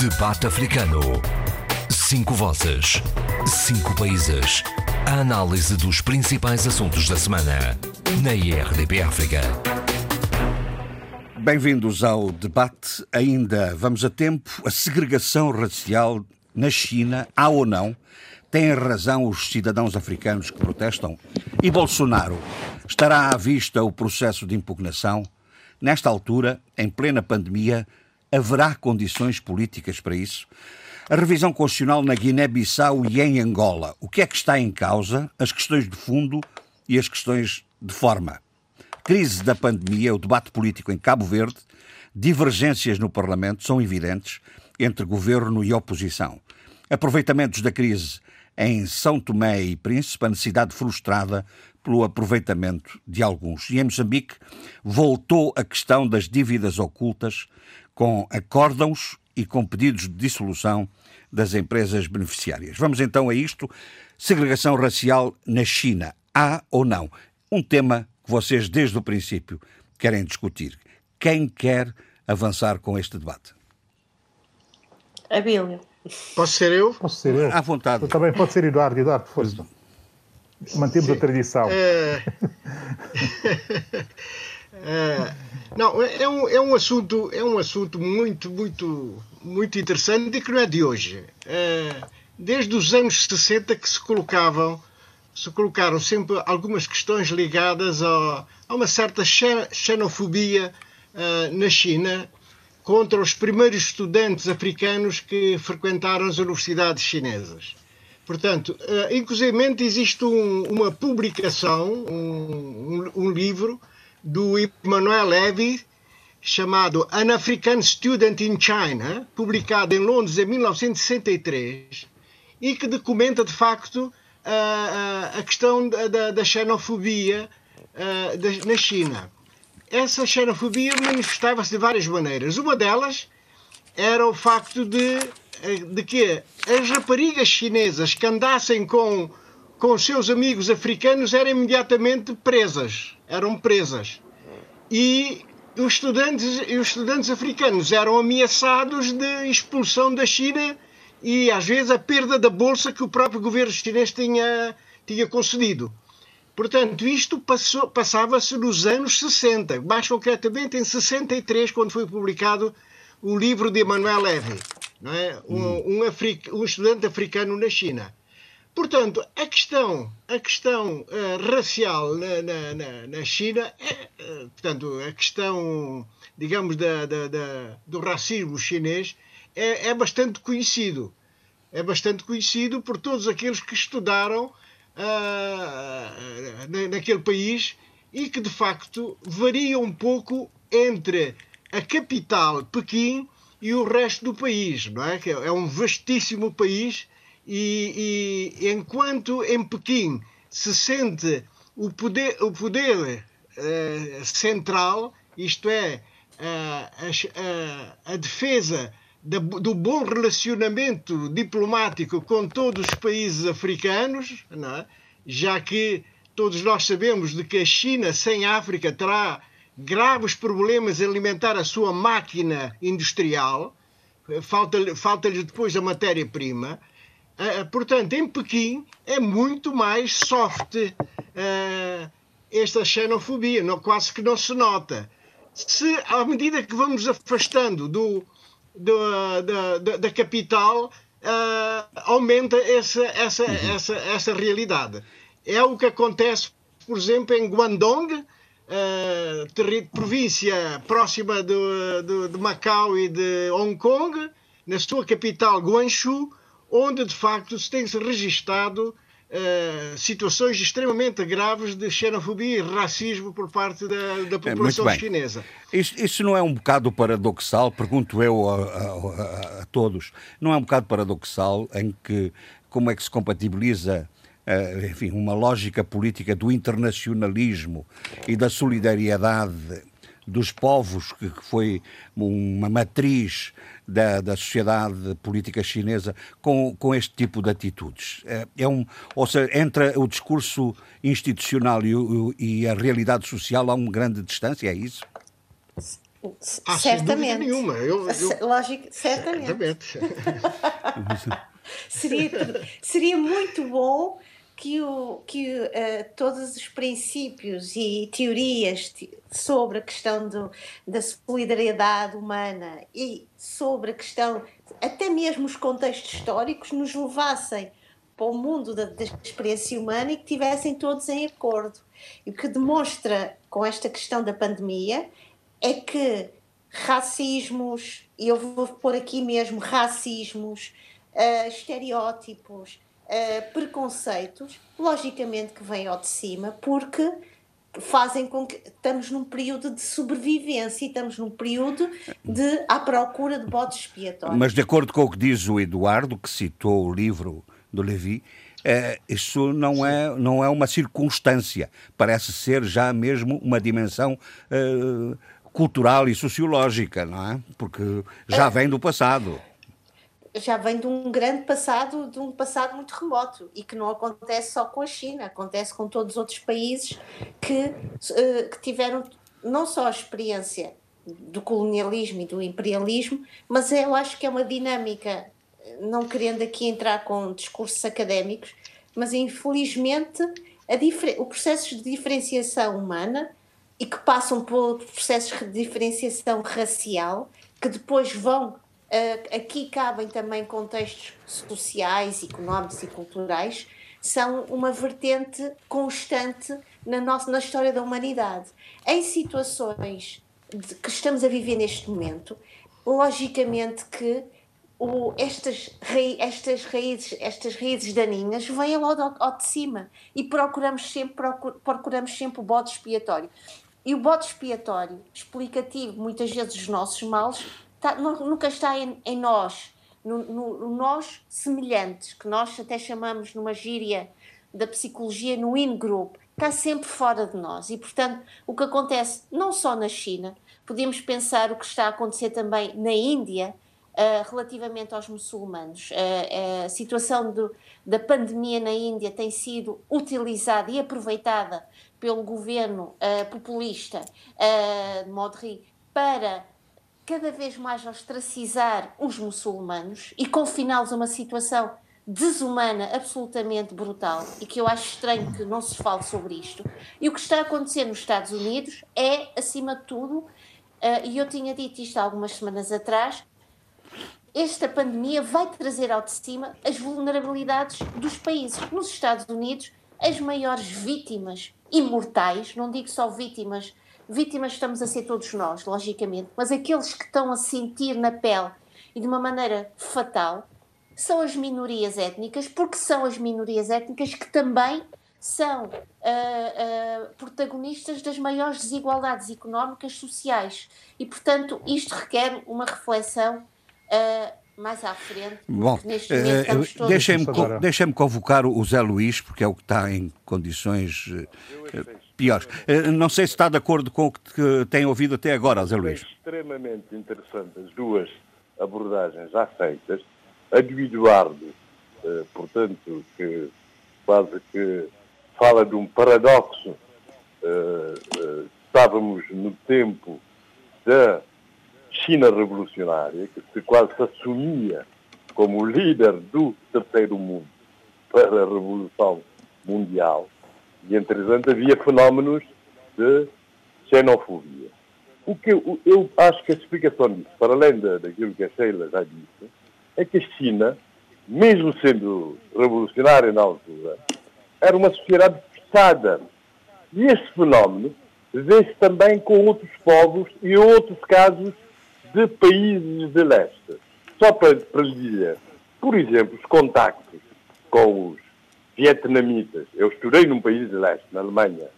Debate Africano. Cinco vozes. Cinco países. A análise dos principais assuntos da semana. Na IRDP África. Bem-vindos ao debate. Ainda vamos a tempo. A segregação racial na China, há ou não? Têm razão os cidadãos africanos que protestam? E Bolsonaro? Estará à vista o processo de impugnação? Nesta altura, em plena pandemia, haverá condições políticas para isso? A revisão constitucional na Guiné-Bissau e em Angola. O que é que está em causa? As questões de fundo e as questões de forma. Crise da pandemia, o debate político em Cabo Verde, divergências no Parlamento são evidentes entre governo e oposição. Aproveitamentos da crise em São Tomé e Príncipe, a necessidade frustrada pelo aproveitamento de alguns. E em Moçambique voltou a questão das dívidas ocultas com acórdãos e com pedidos de dissolução das empresas beneficiárias. Vamos então a isto. Segregação racial na China. Há ou não? Um tema que vocês, desde o princípio, querem discutir. Quem quer avançar com este debate? Abílio. Posso ser eu? Posso ser eu? À vontade. Também pode ser Eduardo. Eduardo, força. Mantemos Sim. a tradição. É... é... Não, é um, é um assunto, é um assunto muito, muito, muito interessante e que não é de hoje. É... Desde os anos 60 que se colocavam, se colocaram sempre algumas questões ligadas a, a uma certa xenofobia uh, na China contra os primeiros estudantes africanos que frequentaram as universidades chinesas. Portanto, uh, inclusive existe um, uma publicação, um, um, um, livro do Emmanuel Levy chamado An African Student in China, publicado em Londres em 1963, e que documenta de facto uh, a questão da, da xenofobia uh, da, na China. Essa xenofobia manifestava-se de várias maneiras. Uma delas era o facto de de que as raparigas chinesas que andassem com, com seus amigos africanos eram imediatamente presas, eram presas. E os estudantes, os estudantes africanos eram ameaçados de expulsão da China e às vezes a perda da bolsa que o próprio governo chinês tinha, tinha concedido. Portanto, isto passava-se nos anos 60, mais concretamente em 63, quando foi publicado o livro de Emmanuel Levy não é? Um, hum. um, um estudante africano na China. Portanto, a questão, a questão uh, racial na, na, na, na China, é, uh, portanto, a questão, digamos, da, da, da, do racismo chinês é, é, bastante conhecido. É bastante conhecido por todos aqueles que estudaram uh, na, naquele país e que, de facto, varia um pouco entre a capital, Pequim, e o resto do país, não é? Que é um vastíssimo país e, e enquanto em Pequim se sente o poder, o poder uh, central, isto é, uh, a, a, defesa da, do bom relacionamento diplomático com todos os países africanos, é? já que todos nós sabemos de que a China sem África terá graves problemas em alimentar a sua máquina industrial, falta-lhe falta depois a matéria-prima. Uh, portanto, em Pequim é muito mais soft uh, esta xenofobia, não, quase que não se nota. Se, à medida que vamos afastando do, do da, da, da, capital, uh, aumenta essa, essa, uhum. essa, essa realidade. É o que acontece, por exemplo, em Guangdong, uh, província próxima do, do, de Macau e de Hong Kong, na sua capital Guangzhou, onde de facto se tem registado Uh, situações extremamente graves de xenofobia e racismo por parte da, da população é, chinesa. Isso, isso, não é um bocado paradoxal, pergunto eu a, a, a, todos, não é um bocado paradoxal em que como é que se compatibiliza uh, enfim, uma lógica política do internacionalismo e da solidariedade dos povos, que foi uma matriz da, da sociedade política chinesa, com, com este tipo de atitudes. É, é um, ou seja, entre o discurso institucional e, o, e a realidade social há uma grande distância, é isso? Ah, certamente. nenhuma. Eu, eu... Lógico, certamente. certamente. seria, seria muito bom que, o, que uh, todos os princípios e teorias sobre a questão do, da solidariedade humana e sobre a questão, até mesmo os contextos históricos, nos levassem para o mundo da, da experiência humana e que tivessem todos em acordo. E o que demonstra com esta questão da pandemia é que racismos, e eu vou pôr aqui mesmo racismos, uh, estereótipos, uh, preconceitos, logicamente que vêm ao de cima, porque fazem com que estamos num período de sobrevivência e estamos num período de à procura de bodes expiatórios. Mas de acordo com o que diz o Eduardo, que citou o livro do Levi, é, isso não é, não é uma circunstância, parece ser já mesmo uma dimensão é, cultural e sociológica, não é? Porque já vem do passado já vem de um grande passado, de um passado muito remoto e que não acontece só com a China, acontece com todos os outros países que, uh, que tiveram não só a experiência do colonialismo e do imperialismo, mas eu acho que é uma dinâmica, não querendo aqui entrar com discursos académicos, mas infelizmente o processo de diferenciação humana e que passam por processos de diferenciação racial, que depois vão aqui cabem também contextos sociais, económicos e culturais, são uma vertente constante na, nossa, na história da humanidade. Em situações de, que estamos a viver neste momento, logicamente que o, estas, estas, raízes, estas raízes daninhas vêm logo ao, ao, de cima e procuramos sempre, procur, procuramos sempre o bode expiatório. E o bode expiatório, explicativo muitas vezes dos nossos males, está, nunca está em, em nós, no, no, no, nós semelhantes, que nós até chamamos numa gíria da psicologia no in-group, está sempre fora de nós. E, portanto, o que acontece não só na China, podemos pensar o que está a acontecer também na Índia, uh, relativamente aos muçulmanos. Uh, a situação do, da pandemia na Índia tem sido utilizada e aproveitada pelo governo uh, populista uh, de Modri para cada vez mais ostracizar os muçulmanos e confiná-los a uma situação desumana, absolutamente brutal, e que eu acho estranho que não se fale sobre isto. E o que está a acontecer nos Estados Unidos é, acima de tudo, uh, e eu tinha dito isto algumas semanas atrás, esta pandemia vai trazer ao de cima as vulnerabilidades dos países. Nos Estados Unidos, as maiores vítimas imortais, não digo só vítimas Vítimas estamos a ser todos nós, logicamente, mas aqueles que estão a sentir na pele e de uma maneira fatal são as minorias étnicas, porque são as minorias étnicas que também são uh, uh, protagonistas das maiores desigualdades económicas sociais. E, portanto, isto requer uma reflexão uh, mais à frente. Bom, uh, deixem-me deixem convocar o Zé Luís, porque é o que está em condições uh, piores. Uh, não sei se está de acordo com o que tem ouvido até agora, Zé Luís. É extremamente interessante as duas abordagens já feitas. A do Eduardo, portanto, que quase que fala de um paradoxo. estávamos no tempo da China revolucionária, que se quase se assumia como líder do terceiro mundo para a revolução mundial, e entretanto havia fenómenos de xenofobia. O que eu, eu acho que a explicação disso, para além daquilo que a Sheila já disse, é que a China, mesmo sendo revolucionária na altura, era uma sociedade fechada. E este fenómeno vê-se também com outros povos e outros casos de países de leste. Só para, para lhe dizer, por exemplo, os contactos com os vietnamitas. Eu estudei num país de leste, na Alemanha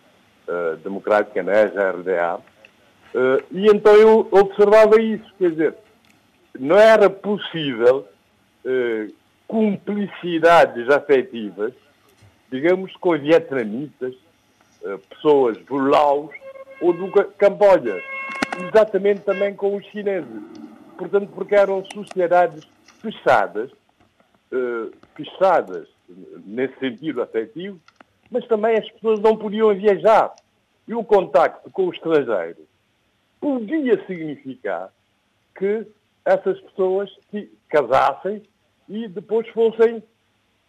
uh, democrática, na RDA, uh, e então eu observava isso, quer dizer, não era possível uh, cumplicidades afetivas, digamos, com vietnamitas, uh, pessoas do Laos ou do Camboja exatamente também com os chineses. Portanto, porque eram sociedades fechadas, fechadas nesse sentido afetivo, mas também as pessoas não podiam viajar. E o contacto com o estrangeiro, podia significar que essas pessoas se casassem e depois fossem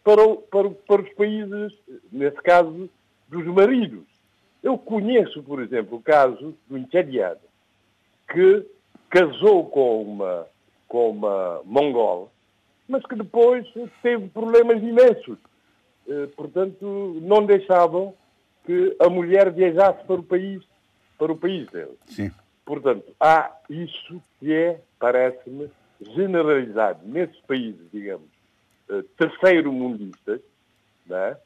para, o, para, para os países, nesse caso, dos maridos. Eu conheço, por exemplo, o caso do Inchadiano, que casou com uma, com uma mongola, mas que depois teve problemas imensos. Eh, portanto, não deixavam que a mulher viajasse para o país, para o país dele. Sim. Portanto, há isso que é, parece-me, generalizado nesses países, digamos, eh, terceiro-mundistas, né?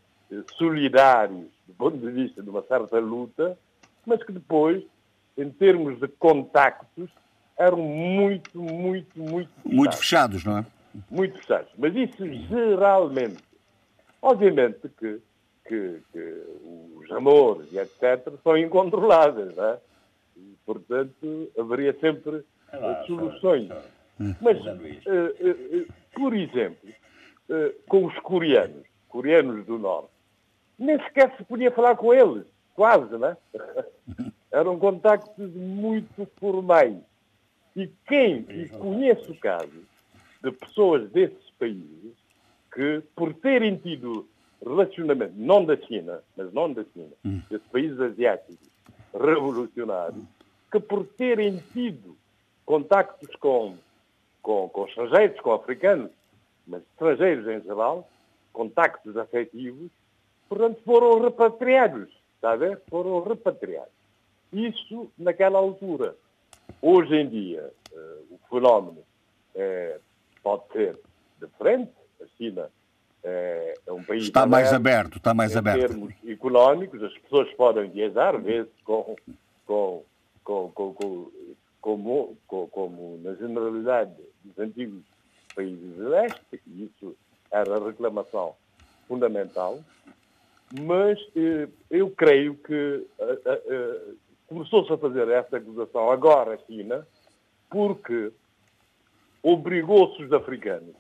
solidários do ponto de vista de uma certa luta, mas que depois, em termos de contactos, eram muito, muito, muito. Muito fechados, não é? Muito fechados. Mas isso geralmente. Obviamente que, que, que os amores e etc. são incontroláveis, não é? E, portanto, haveria sempre ah, soluções. Mas, uh, uh, uh, por exemplo, com os coreanos, coreanos do Norte, nem sequer se podia falar com eles, quase, né? Eram contactos muito formais. E quem e conhece o caso de pessoas desses países que, por terem tido relacionamento, não da China, mas não da China, hum. desses países asiáticos revolucionários, que por terem tido contactos com, com, com estrangeiros, com africanos, mas estrangeiros em geral, contactos afetivos, portanto foram repatriados, está a ver? Foram repatriados. Isso naquela altura. Hoje em dia, uh, o fenómeno é, pode ser diferente. A China é, é um país. Está mais aberto, está mais em aberto. Em termos económicos, as pessoas podem viajar, vezes com, com, com, com, como, como na generalidade dos antigos países do leste, e isso era a reclamação fundamental, mas eh, eu creio que eh, eh, eh começou-se a fazer essa acusação agora a China, porque obrigou-se os africanos,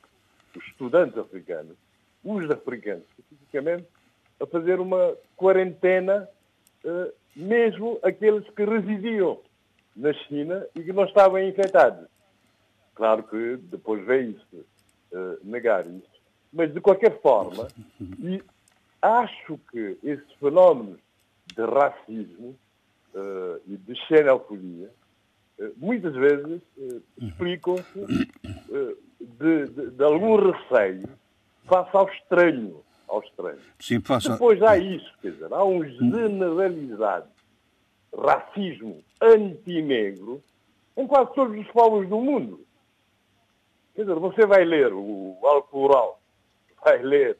os estudantes africanos, os africanos especificamente, a fazer uma quarentena, eh, mesmo aqueles que residiam na China e que não estavam infectados. Claro que depois veio-se uh, negar isso, mas de qualquer forma, e acho que esses fenómenos de racismo uh, e de xenofobia muitas vezes explicam-se de, de, de, algum receio face ao estranho. Ao estranho. Sim. Depois há isso, quer dizer, há um generalizado racismo anti-negro em quase todos os povos do mundo. Quer dizer, você vai ler o Alcoral, vai ler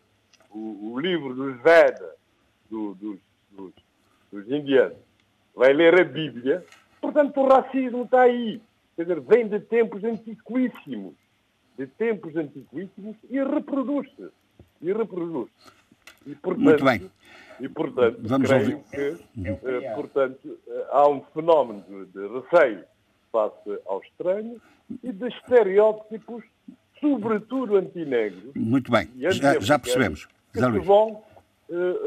o, o livro dos Vedas, do, dos, dos, dos indianos, vai ler a Bíblia, portanto o racismo está aí. Quer dizer, vem de tempos antiquíssimos, de tempos antiquíssimos e reproduz-se. E reproduz-se. E, portanto, Muito bem. E, portanto, Vamos creio ouvir. que, eh, portanto, eh, há um fenómeno de, receio face ao estranho e de estereótipos, sobretudo antinegros. Muito bem, já, já percebemos. Que se vão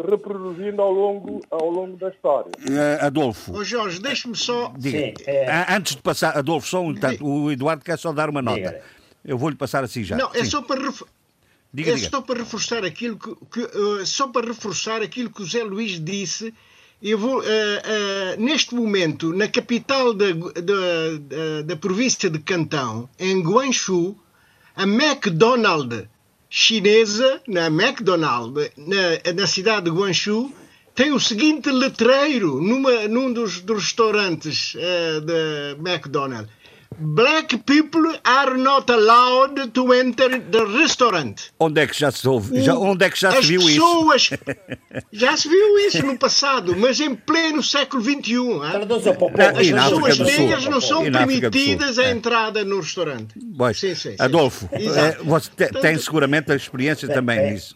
reproduzindo ao longo, ao longo da história. Uh, Adolfo. Ô Jorge, deixe-me só. Diga. Sim, é... Antes de passar, Adolfo, só um tanto, o Eduardo quer só dar uma nota. Diga. Eu vou-lhe passar assim já. Não, é Sim. só para. Ref... Diga, é diga. só para reforçar aquilo que, que uh, só para reforçar aquilo que o Zé Luís disse eu vou, uh, uh, neste momento, na capital da, da, da, da, província de Cantão, em Guangzhou, a McDonald's chinesa, na McDonald's, na, na cidade de Guangzhou, tem o seguinte letreiro numa, num dos, dos restaurantes uh, da McDonald's. Black people are not allowed to enter the restaurant. Onde é que já se ouve? Já, onde é que já se viu pessoas, isso? Já se viu isso no passado, mas em pleno século XXI. As pessoas negras não são permitidas a é. entrada no restaurante. Pois. Sim, sim, sim. Adolfo, é, você tem seguramente a experiência também é. nisso.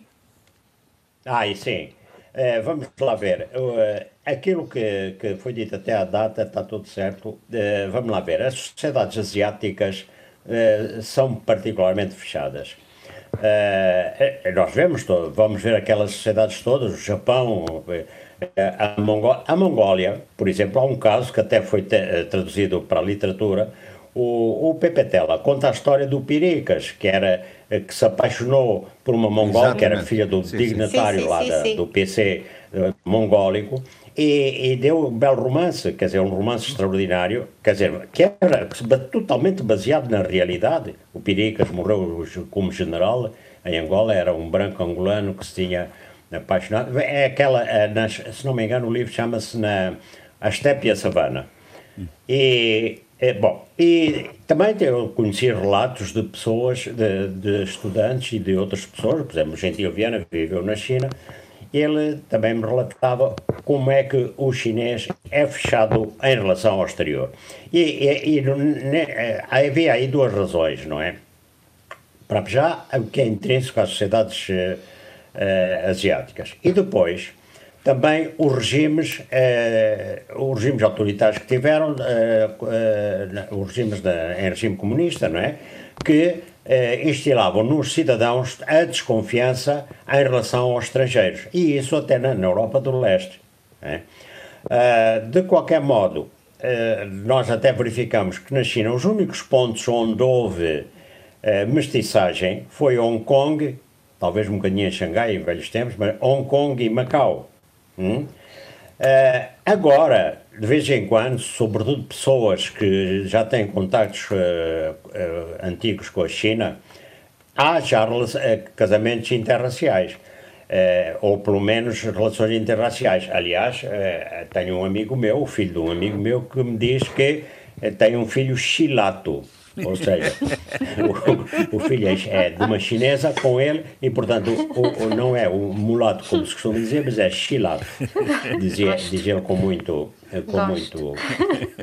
Ah, sim. É, vamos lá ver. Uh, aquilo que, que foi dito até à data está tudo certo. Uh, vamos lá ver. As sociedades asiáticas uh, são particularmente fechadas. nós vemos, vamos ver aquelas sociedades todas, o Japão, a, Mongó a Mongólia, por exemplo, há um caso que até foi traduzido para a literatura, o, o Pepe Tela conta a história do Piricas, que era que se apaixonou por uma mongol, que era filha do sim, dignatário sim, sim, lá da, do PC mongólico, e, e, deu um belo romance, quer dizer, um romance extraordinário, quer dizer, que era totalmente baseado na realidade. O Piricas morreu como general em Angola, era um branco angolano que se tinha apaixonado. É aquela, é, nas, se não me engano, o livro chama-se na A Estepe e a Savana. E é, bom, e também eu conheci relatos de pessoas, de, de, estudantes e de outras pessoas, por exemplo, Gentil Viana viveu na China, ele também me relatava como é que o chinês é fechado em relação ao exterior. E, e, e eh, havia aí duas razões, não é? Para já, o que é intrínseco às sociedades uh, asiáticas. E depois, também os regimes, os regimes autoritários que tiveram, os regimes em regime comunista, não é? Que eh, instilavam nos cidadãos a desconfiança em relação aos estrangeiros. E isso até na, na Europa do Leste. É? de qualquer modo, eh, nós até verificamos que na China os únicos pontos onde houve eh, mestiçagem foi Hong Kong, talvez um bocadinho em Xangai em velhos tempos, mas Hong Kong e Macau. Hum? Uh, agora, de vez em quando, sobretudo pessoas que já têm contactos uh, uh, antigos com a China, há já casamentos interraciais. ou pelo menos relações interraciais. Aliás, tenho um amigo meu, o filho de um amigo meu, que me diz que tem um filho chilato. Ou seja, o, o, filho é, é de uma chinesa com ele e, portanto, o, o, não é o mulato, como se costuma dizer, mas é chilato. Dizia, dizia ele com muito, com muito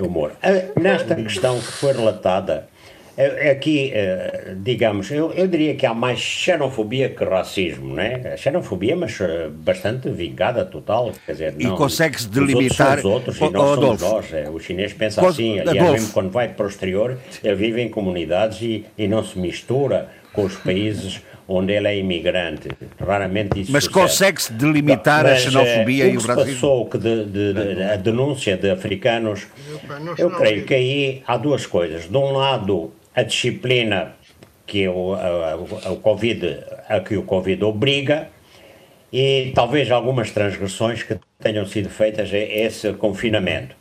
humor. Ah, nesta questão que foi relatada, é, é aqui, eh, digamos, eu, eu diria que há mais xenofobia que racismo, né? Xenofobia, mas eh, bastante vingada, total. Quer dizer, e consegue-se delimitar. Os outros, os outros, e nós somos nós. É, o chinês pensa Cos... assim, aliás, Adolfo. mesmo quando vai para o exterior, ele vive em comunidades e, e não se mistura com os países onde ele é imigrante. Raramente isso Mas consegue-se delimitar Mas, a xenofobia é, e o racismo? passou que de, de, de, a denúncia de africanos, eu creio que aí há duas coisas. De um lado, a disciplina que o, a, o Covid, a que o Covid obriga e talvez algumas transgressões que tenham sido feitas a esse confinamento.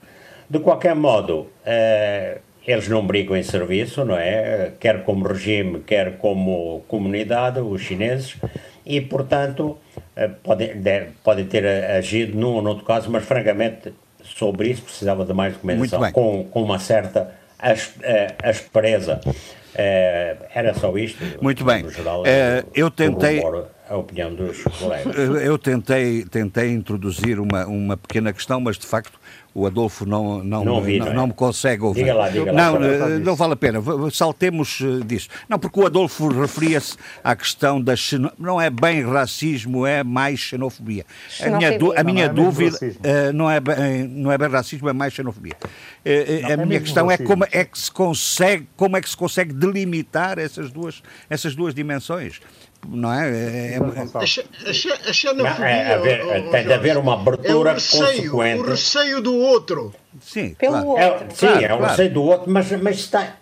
De qualquer modo, eh, eles não brigam em serviço, não é? Quer como regime, quer como comunidade, os chineses, e, portanto, eh, podem, pode ter agido num ou noutro caso, mas, francamente, sobre isso precisava de mais documentação, com, com uma certa aspereza. É, era só isto. Muito bem. Geral, é, eu tentei a opinião dos colegas. Eu tentei, tentei introduzir uma, uma pequena questão, mas de facto o Adolfo não, não, não, ouvi, não, não, é? não me consegue ouvir. Diga lá, diga não, lá, não, não vale a pena, saltemos eh, disso. Não, porque o Adolfo referia-se à questão da xeno... não é bem racismo, é mais xenofobia. A minha, a minha é dúvida uh, não, é bem, não é bem racismo, é mais xenofobia. Uh, a é minha questão racismo. é como é que se consegue, como é que se consegue delimitar essas duas, essas duas dimensões não é? é, é... A, xenofobia. É, tem de haver uma abertura é o receio, consequente. O receio do outro. Sim, Pelo claro. outro. É, sim, claro, é o claro. receio do outro, mas, mas está.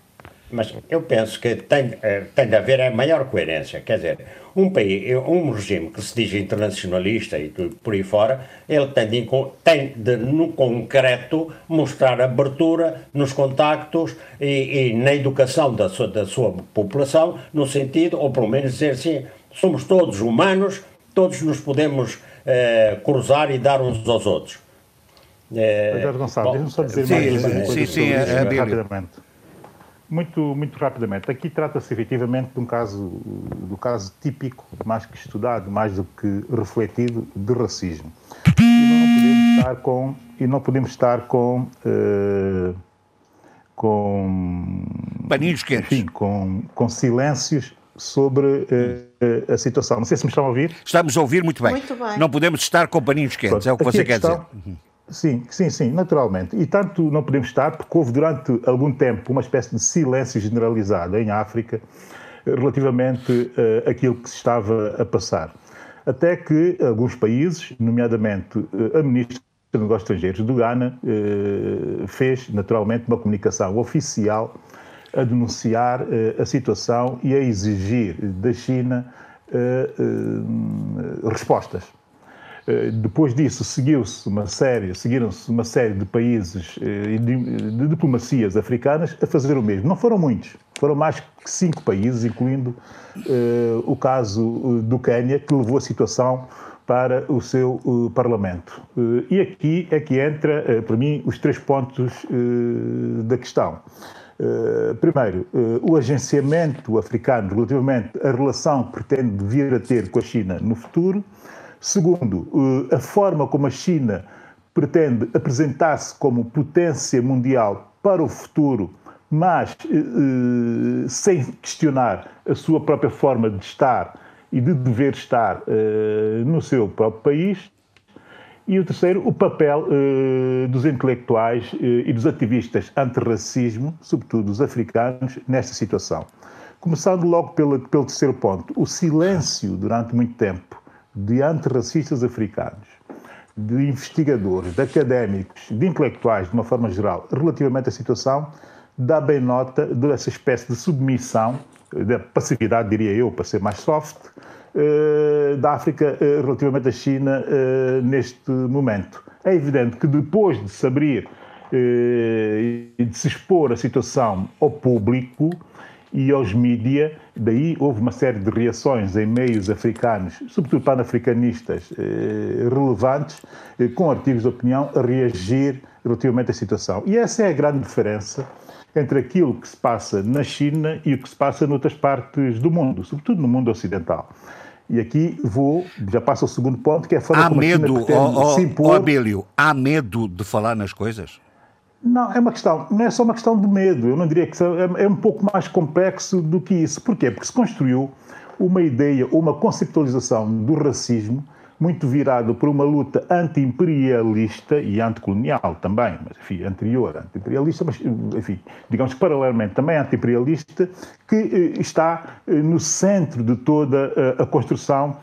Mas eu penso que tem, eh, tem de haver a maior coerência. Quer dizer, um país, um regime que se diz internacionalista e por aí fora, ele tem de, tem de no concreto, mostrar abertura nos contactos e, e na educação da sua, da sua população, no sentido, ou pelo menos dizer assim, somos todos humanos, todos nos podemos eh, cruzar e dar uns aos outros. É, Gonçalves, deixa-me só dizer sim, mais sim, sim, é, é, rapidamente. Muito, muito rapidamente. Aqui trata-se efetivamente de um caso, do caso típico, mais que estudado, mais do que refletido, de racismo. E não podemos estar com, e não podemos estar com, uh, com paninhos quentes, enfim, com, com silêncios sobre uh, a situação. Não sei se me estão a ouvir. Estamos a ouvir muito bem. Muito bem. Não podemos estar com paninhos quentes, Pronto, é o que você quer questão, dizer. Sim, sim, sim, naturalmente. E tanto não podemos estar, porque houve durante algum tempo uma espécie de silêncio generalizado em África relativamente uh, àquilo que se estava a passar. até que alguns países, nomeadamente a ministra de Negócios Estrangeiros do Ghana, fez naturalmente uma comunicação oficial a denunciar a situação e a exigir da China respostas. Eh, depois disso, seguiu-se uma série, seguiram-se uma série de países eh, e de, de, diplomacias africanas a fazer o mesmo. Não foram muitos, foram mais que cinco países, incluindo uh, o caso do Quênia, que levou a situação para o seu uh, Parlamento. Uh, e aqui é que entra, para mim, os três pontos da questão. primeiro, o agenciamento africano relativamente à relação que pretende vir a ter com a China no futuro. Segundo, eh, a forma como a China pretende apresentar-se como potência mundial para o futuro, mas eh, eh, sem questionar a sua própria forma de estar e de dever estar no seu próprio país. E o terceiro, o papel dos intelectuais e dos ativistas antirracismo, sobretudo os africanos, nesta situação. Começando logo pelo, pelo terceiro ponto, o silêncio durante muito tempo de antirracistas africanos, de investigadores, de académicos, de intelectuais, de uma forma geral, relativamente à situação, dá bem nota dessa espécie de submissão, da passividade, diria eu, para ser mais soft, eh, da África eh, relativamente à China eh, neste momento. É evidente que depois de se abrir e de se expor a situação ao público, e aos mídia. Daí houve uma série de reações em meios africanos, sobretudo panafricanistas eh, relevantes, eh, com artigos de opinião a reagir relativamente à situação. E essa é a grande diferença entre aquilo que se passa na China e o que se passa noutras partes do mundo, sobretudo no mundo ocidental. E aqui vou, já passo ao segundo ponto, que é a forma há como medo, a China pretende oh, oh, se impor... Há medo de falar nas coisas? Não, é uma questão, não é só uma questão de medo, eu não diria que é, é um pouco mais complexo do que isso. Porquê? Porque se construiu uma ideia, uma conceptualização do racismo muito virado por uma luta anti-imperialista e anticolonial também, mas enfim, anterior anti-imperialista, mas enfim, digamos que paralelamente também anti-imperialista, que eh, está eh, no centro de toda eh, a construção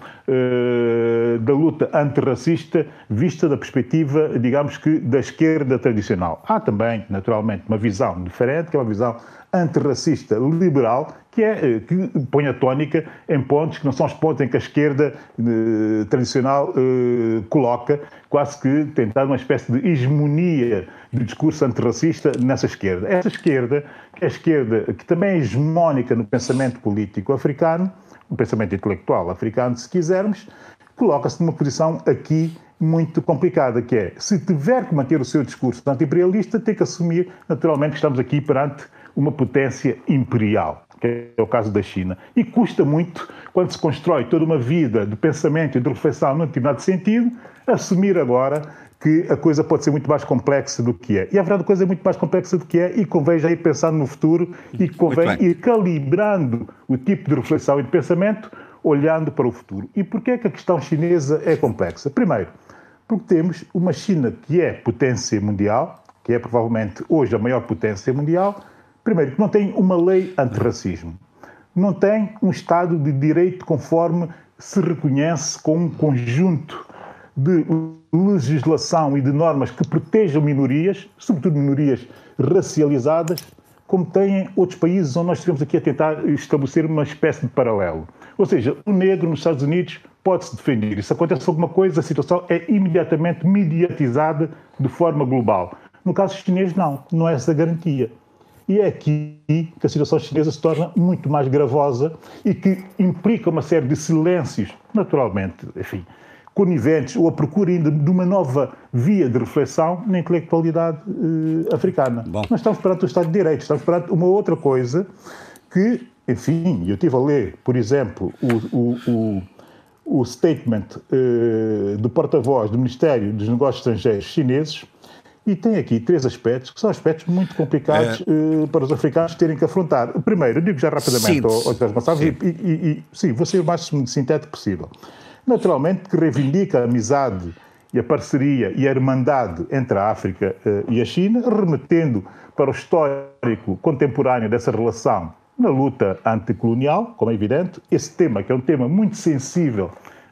da luta antirracista vista da perspectiva, digamos que, da esquerda tradicional. Há também, naturalmente, uma visão diferente, que é uma visão antirracista liberal, que, é, eh, que põe a tónica em pontos que não são os pontos em que a esquerda eh, tradicional eh, coloca, quase que tentando uma espécie de hegemonia do discurso antirracista nessa esquerda. Essa esquerda, que é a esquerda que também é hegemónica no pensamento político africano, no pensamento intelectual africano, se quisermos, coloca-se numa posição aqui muito complicada, que é, se tiver que manter o seu discurso anti-imperialista, tem que assumir, naturalmente, que estamos aqui perante uma potência imperial, que é o caso da China. E custa muito, quando se constrói toda uma vida de pensamento e de reflexão num determinado sentido, assumir agora que a coisa pode ser muito mais complexa do que é. E a verdade, a coisa é muito mais complexa do que é e convém já ir pensando no futuro e convém ir calibrando o tipo de reflexão e de pensamento olhando para o futuro. E porquê é que a questão chinesa é complexa? Primeiro, porque temos uma China que é potência mundial, que é provavelmente hoje a maior potência mundial, Primeiro, que não tem uma lei antirracismo. Não tem um Estado de direito conforme se reconhece com um conjunto de legislação e de normas que protejam minorias, sobretudo minorias racializadas, como têm outros países onde nós estivemos aqui a tentar estabelecer uma espécie de paralelo. Ou seja, o negro nos Estados Unidos pode-se defender. E se acontece alguma coisa, a situação é imediatamente mediatizada de forma global. No caso chinês, não, não é essa garantia. E é aqui que a situação chinesa se torna muito mais gravosa e que implica uma série de silêncios, naturalmente, enfim, coniventes ou a procura ainda de uma nova via de reflexão na intelectualidade eh, africana. Bom. Nós estamos perante o Estado de Direito, estamos perante uma outra coisa que, enfim, eu estive a ler, por exemplo, o, o, o, o statement eh, do porta-voz do Ministério dos Negócios Estrangeiros chineses, e tem aqui três aspectos que são aspectos muito complicados é... uh, para os africanos terem que afrontar. Primeiro, digo já rapidamente ao, ao responsável, e, e, e, sim, vou ser o mais sintético possível. Naturalmente que reivindica a amizade e a parceria e a irmandade entre a África uh, e a China, remetendo para o histórico contemporâneo dessa relação na luta anticolonial, como é evidente, esse tema, que é um tema muito sensível